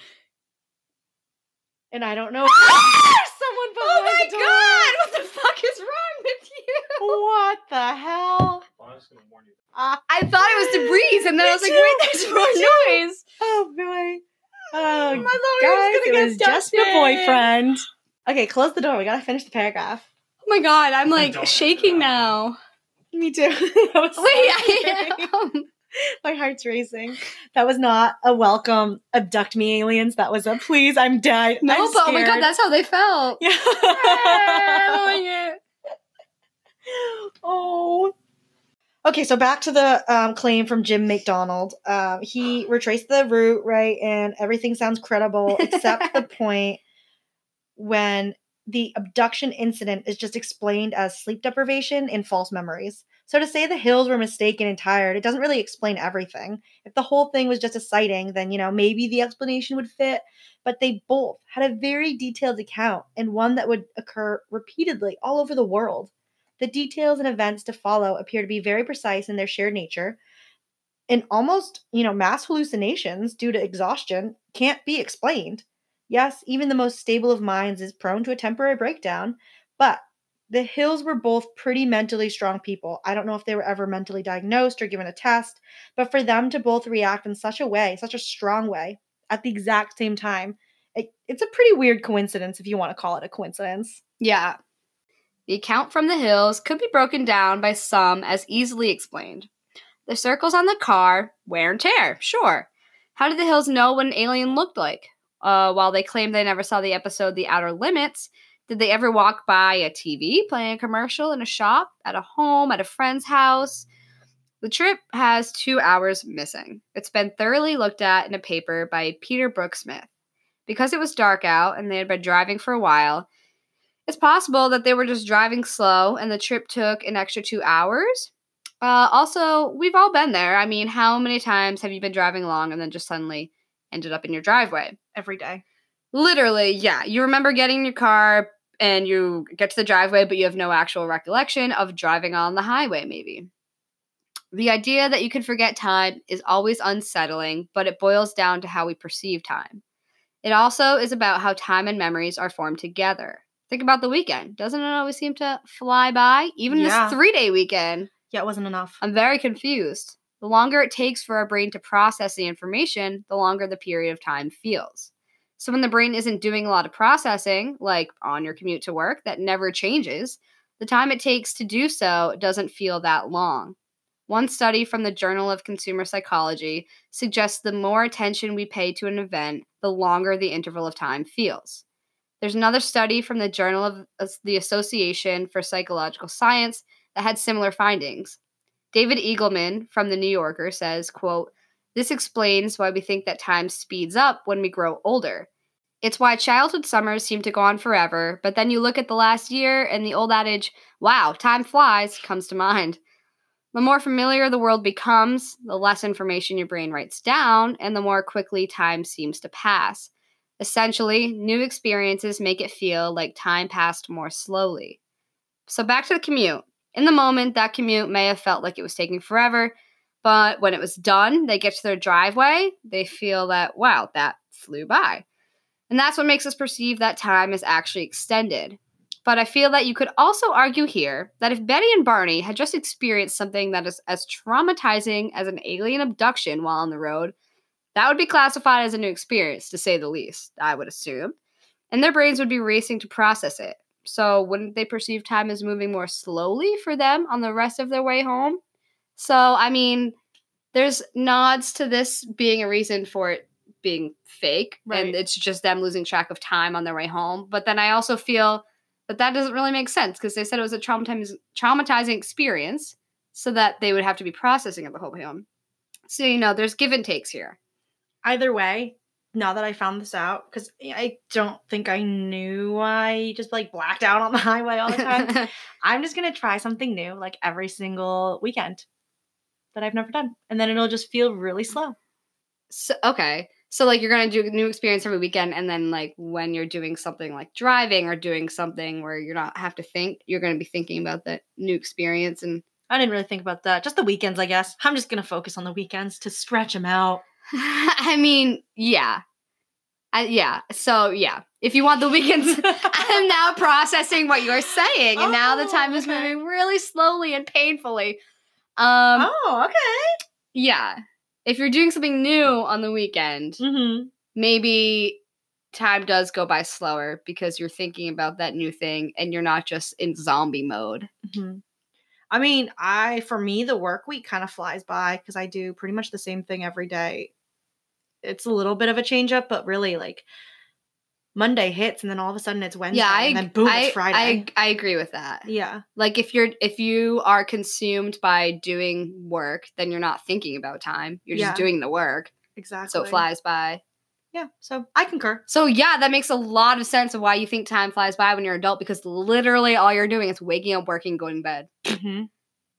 Speaker 1: and I don't know. Someone
Speaker 2: oh my
Speaker 1: the door.
Speaker 2: god, what the fuck is wrong with you?
Speaker 1: What the hell?
Speaker 3: I'm just gonna warn you.
Speaker 1: Ah,
Speaker 2: I thought it was debris, and then I was like,
Speaker 1: too,
Speaker 2: wait, there's
Speaker 1: me
Speaker 2: more
Speaker 1: too.
Speaker 2: noise.
Speaker 1: oh boy. Oh,
Speaker 2: My lawyer's
Speaker 1: guys,
Speaker 2: gonna
Speaker 1: it
Speaker 2: get
Speaker 1: was just my
Speaker 2: dusted.
Speaker 1: boyfriend. Okay, close the door. We gotta finish the paragraph.
Speaker 2: Oh my god, I'm like shaking now.
Speaker 1: Me too. That was
Speaker 2: Wait,
Speaker 1: scary.
Speaker 2: I am.
Speaker 1: My heart's racing. That was not a welcome abduct me aliens. That was a please, I'm dead.
Speaker 2: No,
Speaker 1: I'm
Speaker 2: but oh my god, that's how they felt.
Speaker 1: yeah.
Speaker 2: oh,
Speaker 1: oh. Okay, so back to the um, claim from Jim McDonald. Um, he retraced the route, right, and everything sounds credible except the point when the abduction incident is just explained as sleep deprivation and false memories. So to say the hills were mistaken and tired, it doesn't really explain everything. If the whole thing was just a sighting, then, you know, maybe the explanation would fit. But they both had a very detailed account and one that would occur repeatedly all over the world. The details and events to follow appear to be very precise in their shared nature. And almost, you know, mass hallucinations due to exhaustion can't be explained. Yes, even the most stable of minds is prone to a temporary breakdown, but the Hills were both pretty mentally strong people. I don't know if they were ever mentally diagnosed or given a test, but for them to both react in such a way, such a strong way, at the exact same time, it, it's a pretty weird coincidence if you want to call it a coincidence.
Speaker 2: Yeah. The account from the hills could be broken down by some as easily explained. The circles on the car, wear and tear, sure. How did the hills know what an alien looked like? Uh, while they claim they never saw the episode The Outer Limits, did they ever walk by a TV playing a commercial in a shop, at a home, at a friend's house? The trip has two hours missing. It's been thoroughly looked at in a paper by Peter Brookesmith. Because it was dark out and they had been driving for a while, it's possible that they were just driving slow and the trip took an extra two hours. Uh, also, we've all been there. I mean, how many times have you been driving along and then just suddenly ended up in your driveway?
Speaker 1: Every day.
Speaker 2: Literally, yeah. You remember getting in your car, and you get to the driveway, but you have no actual recollection of driving on the highway, maybe. The idea that you can forget time is always unsettling, but it boils down to how we perceive time. It also is about how time and memories are formed together. Think about the weekend. Doesn't it always seem to fly by? Even
Speaker 1: Yeah.
Speaker 2: this three day weekend.
Speaker 1: Yeah, it wasn't enough.
Speaker 2: I'm very confused. The longer it takes for our brain to process the information, the longer the period of time feels. So when the brain isn't doing a lot of processing, like on your commute to work, that never changes, the time it takes to do so doesn't feel that long. One study from the Journal of Consumer Psychology suggests the more attention we pay to an event, the longer the interval of time feels. There's another study from the Journal of the Association for Psychological Science that had similar findings. David Eagleman from the New Yorker says, quote, this explains why we think that time speeds up when we grow older. It's why childhood summers seem to go on forever, but then you look at the last year and the old adage, wow, time flies, comes to mind. The more familiar the world becomes, the less information your brain writes down, and the more quickly time seems to pass. Essentially, new experiences make it feel like time passed more slowly. So, back to the commute. In the moment, that commute may have felt like it was taking forever, but when it was done, they get to their driveway, they feel that, wow, that flew by. And that's what makes us perceive that time is actually extended. But I feel that you could also argue here that if Betty and Barney had just experienced something that is as traumatizing as an alien abduction while on the road, that would be classified as a new experience, to say the least, I would assume. And their brains would be racing to process it. So wouldn't they perceive time as moving more slowly for them on the rest of their way home? So, I mean, there's nods to this being a reason for it being fake,
Speaker 1: Right.
Speaker 2: and it's just them losing track of time on their way home. But then I also feel that that doesn't really make sense because they said it was a traumatizing, traumatizing experience, so that they would have to be processing it the whole way home. So, you know, there's give and takes here.
Speaker 1: Either way, now that I found this out, because I don't think I knew I just like blacked out on the highway all the time. I'm just gonna try something new like every single weekend that I've never done. And then it'll just feel really slow.
Speaker 2: So okay. So like you're gonna do a new experience every weekend, and then like when you're doing something like driving or doing something where you're not have to think, you're gonna be thinking about that new experience. And
Speaker 1: I didn't really think about that. Just the weekends, I guess. I'm just gonna focus on the weekends to stretch them out.
Speaker 2: I mean, yeah, I, yeah. So yeah, if you want the weekends, I'm now processing what you're saying, and now the
Speaker 1: Oh,
Speaker 2: time is
Speaker 1: oh,
Speaker 2: moving really slowly and painfully. Um,
Speaker 1: oh, okay.
Speaker 2: yeah. If you're doing something new on the weekend,
Speaker 1: Mm-hmm.
Speaker 2: maybe time does go by slower because you're thinking about that new thing and you're not just in zombie mode.
Speaker 1: hmm I mean, I for me the work week kind of flies by because I do pretty much the same thing every day. It's a little bit of a change up, but really like Monday hits and then all of a sudden it's Wednesday
Speaker 2: yeah, I,
Speaker 1: and then boom,
Speaker 2: I,
Speaker 1: it's Friday.
Speaker 2: I, I agree with that.
Speaker 1: yeah.
Speaker 2: Like if you're if you are consumed by doing work, then you're not thinking about time. You're just
Speaker 1: Yeah.
Speaker 2: doing the work.
Speaker 1: Exactly.
Speaker 2: So it flies by.
Speaker 1: Yeah. So I concur.
Speaker 2: So yeah, that makes a lot of sense of why you think time flies by when you're an adult because literally all you're doing is waking up, working, going to bed.
Speaker 1: Mm-hmm.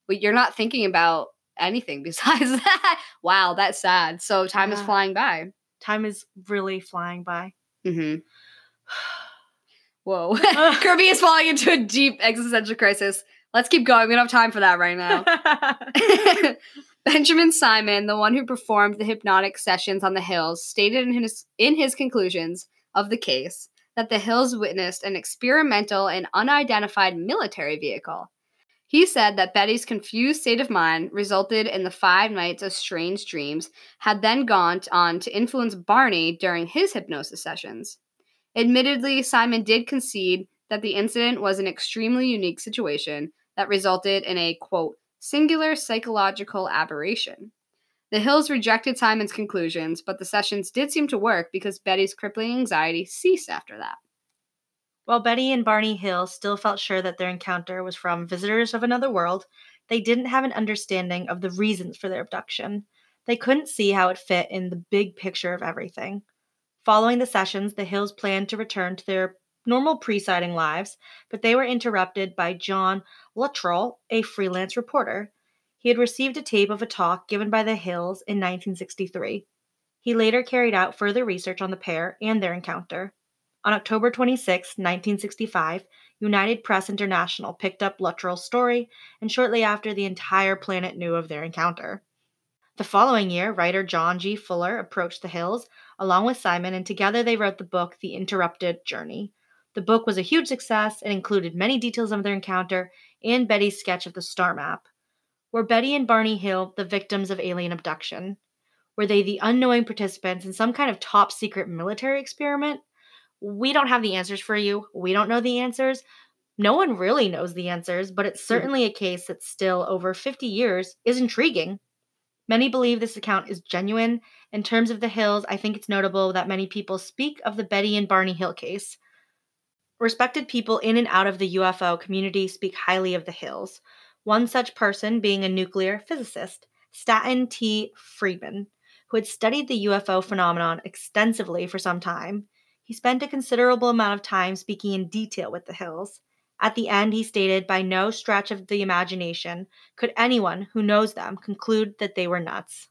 Speaker 2: but you're not thinking about anything besides that. Wow, that's sad. So time is flying by.
Speaker 1: Time is really flying by.
Speaker 2: hmm Whoa. Kirby is falling into a deep existential crisis. Let's keep going. We don't have time for that right now. Benjamin Simon, the one who performed the hypnotic sessions on the Hills, stated in his in his conclusions of the case that the Hills witnessed an experimental and unidentified military vehicle. He said that Betty's confused state of mind resulted in the five nights of strange dreams, had then gone on to influence Barney during his hypnosis sessions. Admittedly, Simon did concede that the incident was an extremely unique situation that resulted in a quote singular psychological aberration. The Hills rejected Simon's conclusions, but the sessions did seem to work because Betty's crippling anxiety ceased after that.
Speaker 1: While Betty and Barney Hill still felt sure that their encounter was from visitors of another world, they didn't have an understanding of the reasons for their abduction. They couldn't see how it fit in the big picture of everything. Following the sessions, the Hills planned to return to their normal presiding lives, but they were interrupted by John Luttrell, a freelance reporter. He had received a tape of a talk given by the Hills in 1963. He later carried out further research on the pair and their encounter. On October 26, 1965, United Press International picked up Luttrell's story, and shortly after, the entire planet knew of their encounter. The following year, writer John G. Fuller approached the Hills along with Simon, and together they wrote the book The Interrupted Journey. The book was a huge success and included many details of their encounter and Betty's sketch of the star map. Were Betty and Barney Hill the victims of alien abduction? Were they the unknowing participants in some kind of top secret military experiment? We don't have the answers for you. We don't know the answers. No one really knows the answers, but it's hmm. certainly a case that still, over 50 years, is intriguing. Many believe this account is genuine. In terms of the Hills, I think it's notable that many people speak of the Betty and Barney Hill case. Respected people in and out of the UFO community speak highly of the Hills. One such person being a nuclear physicist, Stanton T. Friedman, who had studied the UFO phenomenon extensively for some time. He spent a considerable amount of time speaking in detail with the Hills. At the end, he stated, by no stretch of the imagination could anyone who knows them conclude that they were nuts.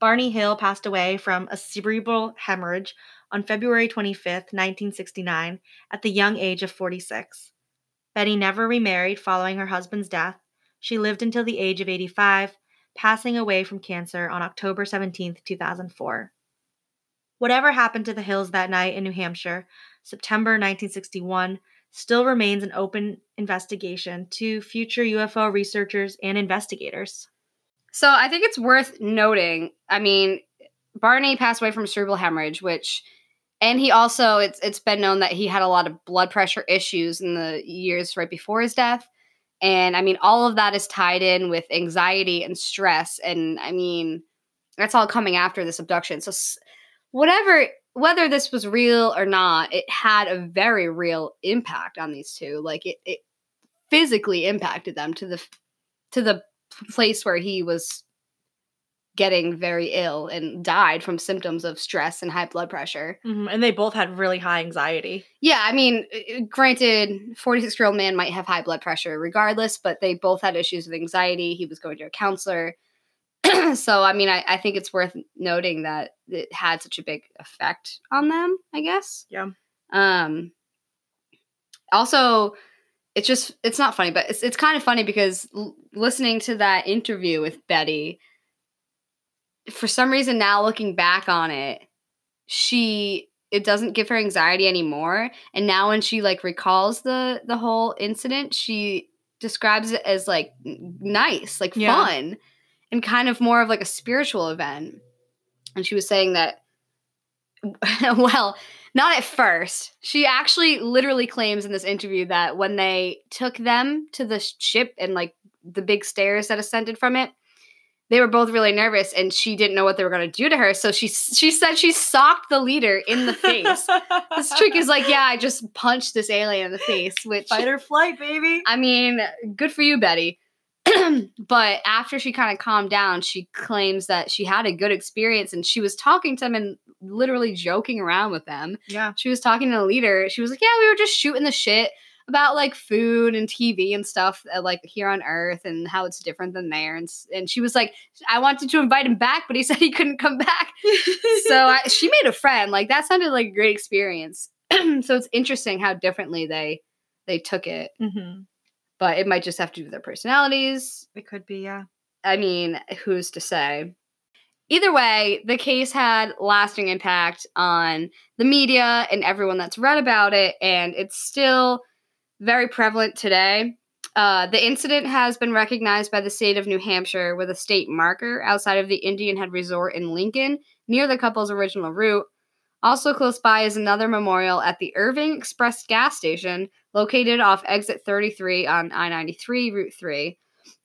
Speaker 1: Barney Hill passed away from a cerebral hemorrhage on February 25, 1969, at the young age of 46. Betty never remarried following her husband's death. She lived until the age of 85, passing away from cancer on October 17, 2004. Whatever happened to the Hills that night in New Hampshire, September 1961, still remains an open investigation to future UFO researchers and investigators.
Speaker 2: So I think it's worth noting. I mean, Barney passed away from cerebral hemorrhage, which, and he also it's it's been known that he had a lot of blood pressure issues in the years right before his death, and I mean all of that is tied in with anxiety and stress, and I mean that's all coming after this abduction. So whatever, whether this was real or not, it had a very real impact on these two. Like it, it physically impacted them to the to the place where he was getting very ill and died from symptoms of stress and high blood pressure.
Speaker 1: Mm-hmm, and they both had really high anxiety.
Speaker 2: Yeah, I mean, granted, 46 year old man might have high blood pressure regardless, but they both had issues with anxiety. He was going to a counselor. so, I mean, I, I think it's worth noting that it had such a big effect on them, I guess.
Speaker 1: Yeah.
Speaker 2: Um, also, it's just it's not funny, but it's it's kind of funny because l- listening to that interview with Betty, for some reason now looking back on it, she it doesn't give her anxiety anymore, and now when she like recalls the the whole incident, she describes it as like nice, like
Speaker 1: Yeah.
Speaker 2: fun, and kind of more of like a spiritual event. And she was saying that well, not at first. She actually literally claims in this interview that when they took them to the ship and like the big stairs that ascended from it, they were both really nervous and she didn't know what they were going to do to her. So she she said she socked the leader in the face. this trick is like, yeah, I just punched this alien in the face, which
Speaker 1: fight or flight, baby.
Speaker 2: I mean, good for you, Betty. but after she kind of calmed down, she claims that she had a good experience and she was talking to them and literally joking around with them.
Speaker 1: Yeah.
Speaker 2: She was talking to the leader. She was like, Yeah, we were just shooting the shit. about like food and TV and stuff uh, like here on Earth and how it's different than there. And and she was like, I wanted to invite him back, but he said he couldn't come back. so I, she made a friend. Like that sounded like a great experience. so it's interesting how differently they they took it,
Speaker 1: hmm
Speaker 2: but it might just have to do with their personalities.
Speaker 1: it could be, yeah.
Speaker 2: I mean, who's to say? Either way, the case had lasting impact on the media and everyone that's read about it, and it's still very prevalent today. Uh, the incident has been recognized by the state of New Hampshire with a state marker outside of the Indian Head Resort in Lincoln, near the couple's original route. Also close by is another memorial at the Irving Express gas station, located off exit 33 on I 93, Route 3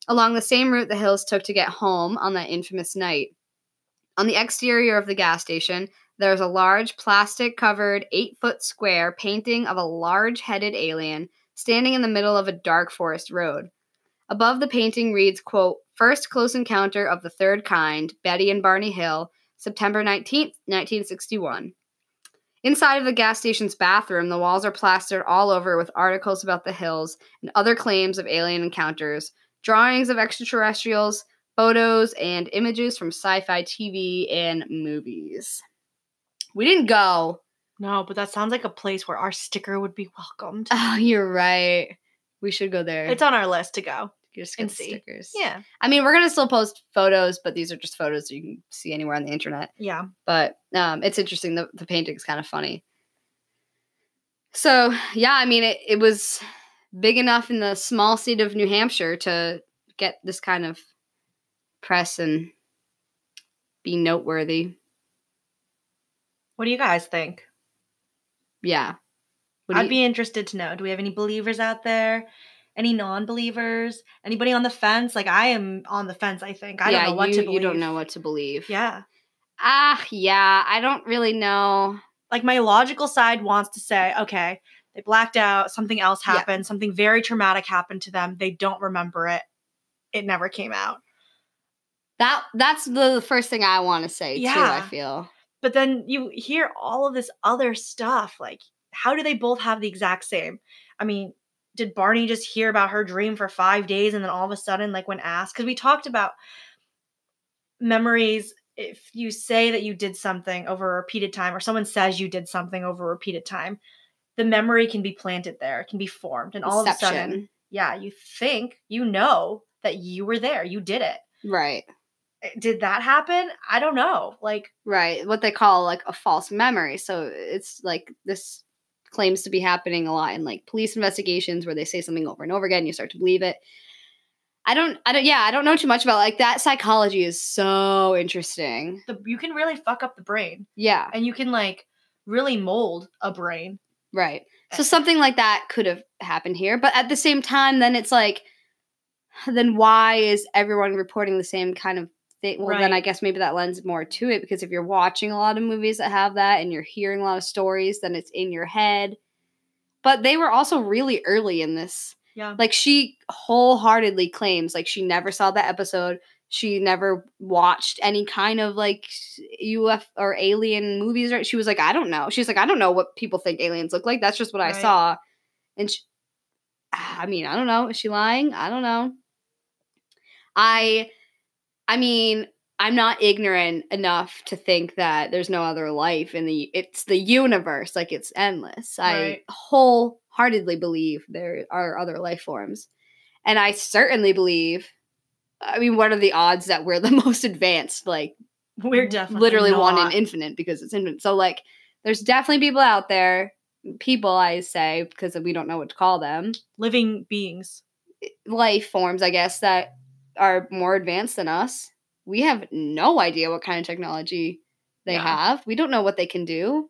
Speaker 2: along the same route the Hills took to get home on that infamous night. On the exterior of the gas station, there is a large plastic covered 8 foot square painting of a large headed alien standing in the middle of a dark forest road. Above the painting reads, quote, First close encounter of the third kind, Betty and Barney Hill, September 19th, 1961. Inside of the gas station's bathroom, the walls are plastered all over with articles about the hills and other claims of alien encounters, drawings of extraterrestrials, photos, and images from sci fi TV and movies. We didn't go.
Speaker 1: No, but that sounds like a place where our sticker would be welcomed.
Speaker 2: Oh, you're right. We should go there.
Speaker 1: It's on our list to go.
Speaker 2: Just
Speaker 1: and
Speaker 2: get
Speaker 1: see.
Speaker 2: stickers.
Speaker 1: Yeah.
Speaker 2: I mean, we're gonna still post photos, but these are just photos you can see anywhere on the internet.
Speaker 1: Yeah.
Speaker 2: But um, it's interesting. The the painting's kind of funny. So yeah, I mean, it, it was big enough in the small state of New Hampshire to get this kind of press and be noteworthy.
Speaker 1: What do you guys think?
Speaker 2: Yeah.
Speaker 1: I'd
Speaker 2: you-
Speaker 1: be interested to know. Do we have any believers out there? Any non-believers? Anybody on the fence? Like I am on the fence. I think I
Speaker 2: yeah,
Speaker 1: don't know what
Speaker 2: you,
Speaker 1: to believe.
Speaker 2: you don't know what to believe.
Speaker 1: Yeah.
Speaker 2: Ah, yeah. I don't really know.
Speaker 1: Like my logical side wants to say, okay, they blacked out. Something else
Speaker 2: Yeah.
Speaker 1: happened. Something very traumatic happened to them. They don't remember it. It never came out.
Speaker 2: That that's the first thing I want to say too. I feel.
Speaker 1: But then you hear all of this other stuff. Like, how do they both have the exact same? I mean, did Barney just hear about her dream for five days and then all of a sudden, like, when asked, because we talked about memories. If you say that you did something over a repeated time, or someone says you did something over a repeated time, the memory can be planted there, it can be formed. And all of a sudden, yeah, you think, you know that you were there, you did it.
Speaker 2: Right.
Speaker 1: Eh, did that happen? I don't know. Like,
Speaker 2: Right. What they call like a false memory. So it's like this claims to be happening a lot in like police investigations where they say something over and over again, you start to believe it. I don't I don't yeah, I don't know too much about like that psychology is so interesting.
Speaker 1: the, you can really fuck up the brain.
Speaker 2: Yeah.
Speaker 1: and you can like really mold a brain.
Speaker 2: Right. Eh. So something like that could have happened here, but at the same time then it's like then why is everyone reporting the same kind of thing? Well, then I guess maybe that lends more to it because if you're watching a lot of movies that have that and you're hearing a lot of stories, then it's in your head. But they were also really early in this.
Speaker 1: Yeah.
Speaker 2: Like she wholeheartedly claims like she never saw that episode. She never watched any kind of like UF or alien movies. Or she was like, I don't know. She's like, I don't know what people think aliens look like. That's just what I saw. And she, ah, I mean, I don't know. Is she lying? I don't know. I, I mean, I'm not ignorant enough to think that there's no other life in the. It's the universe, like it's endless.
Speaker 1: Right.
Speaker 2: I wholeheartedly believe there are other life forms, and I certainly believe. I mean, what are the odds that we're the most advanced? Like,
Speaker 1: We're definitely
Speaker 2: literally one in infinite because it's infinite. So, like, there's definitely people out there. People, I say, because we don't know what to call them
Speaker 1: living beings.
Speaker 2: life forms, I guess, that are more advanced than us. We have no idea what kind of technology they
Speaker 1: Yeah.
Speaker 2: have. We don't know what they can do.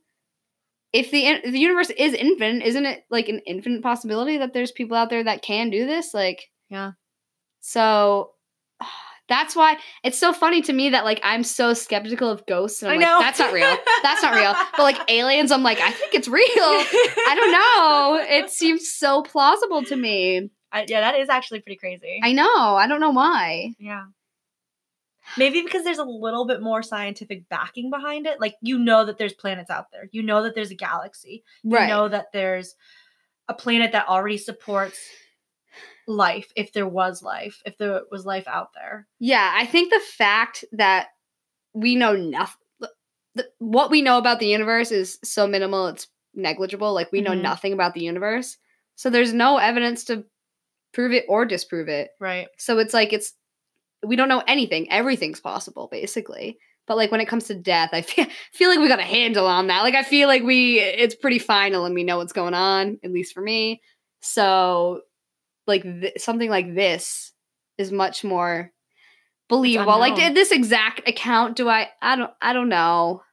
Speaker 2: If the if the universe is infinite, isn't it like an infinite possibility that there's people out there that can do this? Like,
Speaker 1: Yeah.
Speaker 2: So that's why it's so funny to me that like I'm so skeptical of ghosts. And I'm
Speaker 1: I
Speaker 2: like,
Speaker 1: know.
Speaker 2: that's not real. That's not real. But like aliens, I'm like, I think it's real. I don't know. It seems so plausible to me.
Speaker 1: I, yeah, that is actually pretty crazy.
Speaker 2: I know. I don't know why.
Speaker 1: yeah. Maybe because there's a little bit more scientific backing behind it. Like you know that there's planets out there. You know that there's a galaxy. You
Speaker 2: Right.
Speaker 1: know that there's a planet that already supports life if there was life, if there was life out there.
Speaker 2: Yeah, I think the fact that we know nothing, what we know about the universe is so minimal, it's negligible. Like, we know
Speaker 1: Mhm.
Speaker 2: nothing about the universe. So, there's no evidence to prove it or disprove it.
Speaker 1: Right.
Speaker 2: So, it's like, it's, we don't know anything. Everything's possible, basically. But, like, when it comes to death, I feel, feel like we got a handle on that. Like, I feel like we, it's pretty final and we know what's going on, at least for me. So, like, th- something like this is much more believable. Like this exact account, do I? I don't. I don't know.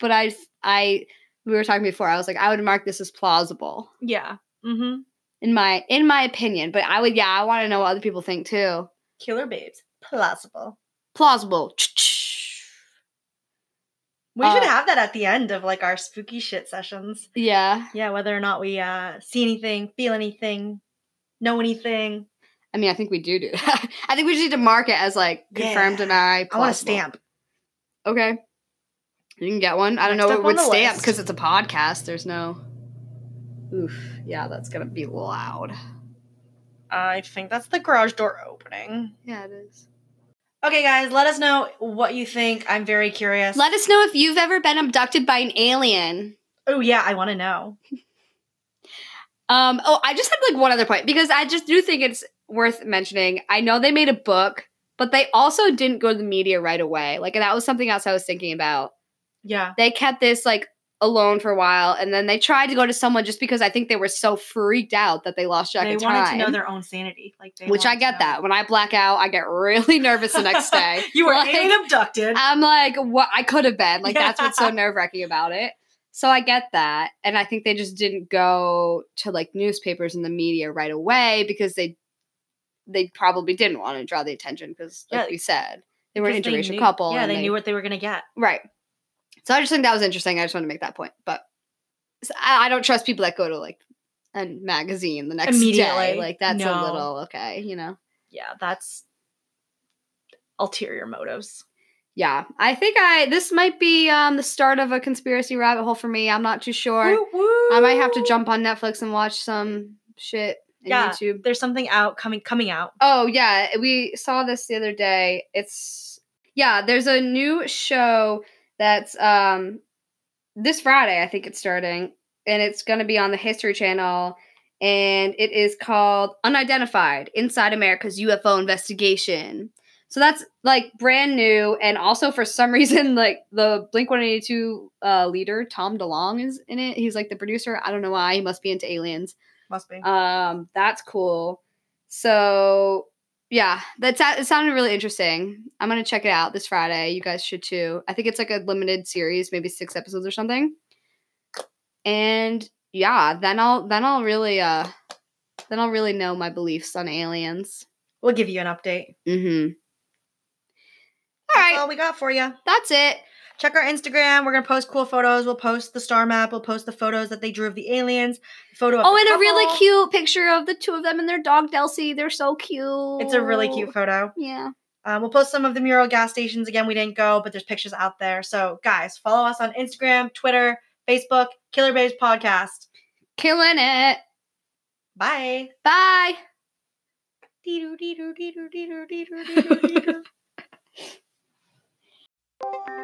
Speaker 2: But I, I, we were talking before. I was like, I would mark this as plausible
Speaker 1: Yeah. Mm-hmm.
Speaker 2: In my, in my opinion. But I would, yeah, I want to know what other people think too.
Speaker 1: Killer babes. Plausible.
Speaker 2: Plausible.
Speaker 1: We should
Speaker 2: Uh,
Speaker 1: have that at the end of like our spooky shit sessions.
Speaker 2: Yeah.
Speaker 1: Yeah, whether or not we uh see anything, feel anything, know anything.
Speaker 2: I mean, I think we do do that. I think we just need to mark it as like confirmed
Speaker 1: Yeah.
Speaker 2: and I.
Speaker 1: I want a stamp.
Speaker 2: Okay. You can get one. I don't
Speaker 1: Next
Speaker 2: know what would stamp because it's a podcast. There's no. Oof. Yeah, that's gonna be loud.
Speaker 1: I think that's the garage door opening.
Speaker 2: Yeah, it is.
Speaker 1: Okay, guys, let us know what you think. I'm very curious.
Speaker 2: Let us know if you've ever been abducted by an alien.
Speaker 1: oh yeah, I want to know.
Speaker 2: Um. Oh, I just had like one other point because I just do think it's worth mentioning. I know they made a book, but they also didn't go to the media right away. Like that was something else I was thinking about.
Speaker 1: Yeah.
Speaker 2: They kept this like alone for a while, and then they tried to go to someone just because I think they were so freaked out that they lost track
Speaker 1: they
Speaker 2: of
Speaker 1: wanted to know their own sanity. Like they
Speaker 2: which I get that. When I black out, I get really nervous the next day.
Speaker 1: you were
Speaker 2: Like,
Speaker 1: abducted.
Speaker 2: I'm like, what? I could have been. Like, that's what's so nerve wracking about it. So I get that. And I think they just didn't go to like newspapers and the media right away because they they probably didn't want to draw the attention because, like
Speaker 1: Yeah,
Speaker 2: we said, they were an interracial couple.
Speaker 1: Yeah,
Speaker 2: and
Speaker 1: they, knew what they were gonna get.
Speaker 2: Right. So I just think that was interesting. I just want to make that point. But I, I don't trust people that go to like a magazine the next day. Like, that's a little okay, you know?
Speaker 1: Yeah, that's ulterior motives.
Speaker 2: Yeah, I think I this might be um the start of a conspiracy rabbit hole for me. I'm not too sure.
Speaker 1: Woo, woo.
Speaker 2: I might have to jump on Netflix and watch some shit
Speaker 1: Yeah.
Speaker 2: YouTube.
Speaker 1: There's something out coming coming out.
Speaker 2: Oh yeah, we saw this the other day. It's yeah, there's a new show that's um this Friday, I think it's starting, and it's gonna be on the History Channel, and it is called Unidentified Inside America's UFO Investigation. So that's like brand new, and also for some reason, like the Blink 182 uh, leader, Tom DeLonge, is in it. He's like the producer. I don't know why. He must be into aliens.
Speaker 1: Must be.
Speaker 2: Um, that's cool. So yeah, that's it sounded really interesting. I'm gonna check it out this Friday. You guys should too. I think it's like a limited series, maybe six episodes or something. And yeah, then I'll then I'll really uh then I'll really know my beliefs on aliens.
Speaker 1: we'll give you an update.
Speaker 2: Mm-hmm. All
Speaker 1: That's
Speaker 2: right,
Speaker 1: all we got for you.
Speaker 2: that's it.
Speaker 1: Check our Instagram. We're gonna post cool photos. We'll post the star map. We'll post the photos that they drew of the aliens. Photo of
Speaker 2: Oh, and a really cute picture of the two of them and their dog Delsey. They're so cute.
Speaker 1: It's a really cute photo.
Speaker 2: Yeah.
Speaker 1: Um, we'll post some of the mural gas stations again. We didn't go, but there's pictures out there. So guys, follow us on Instagram, Twitter, Facebook, Killer Babes Podcast.
Speaker 2: Killing it.
Speaker 1: Bye.
Speaker 2: Bye.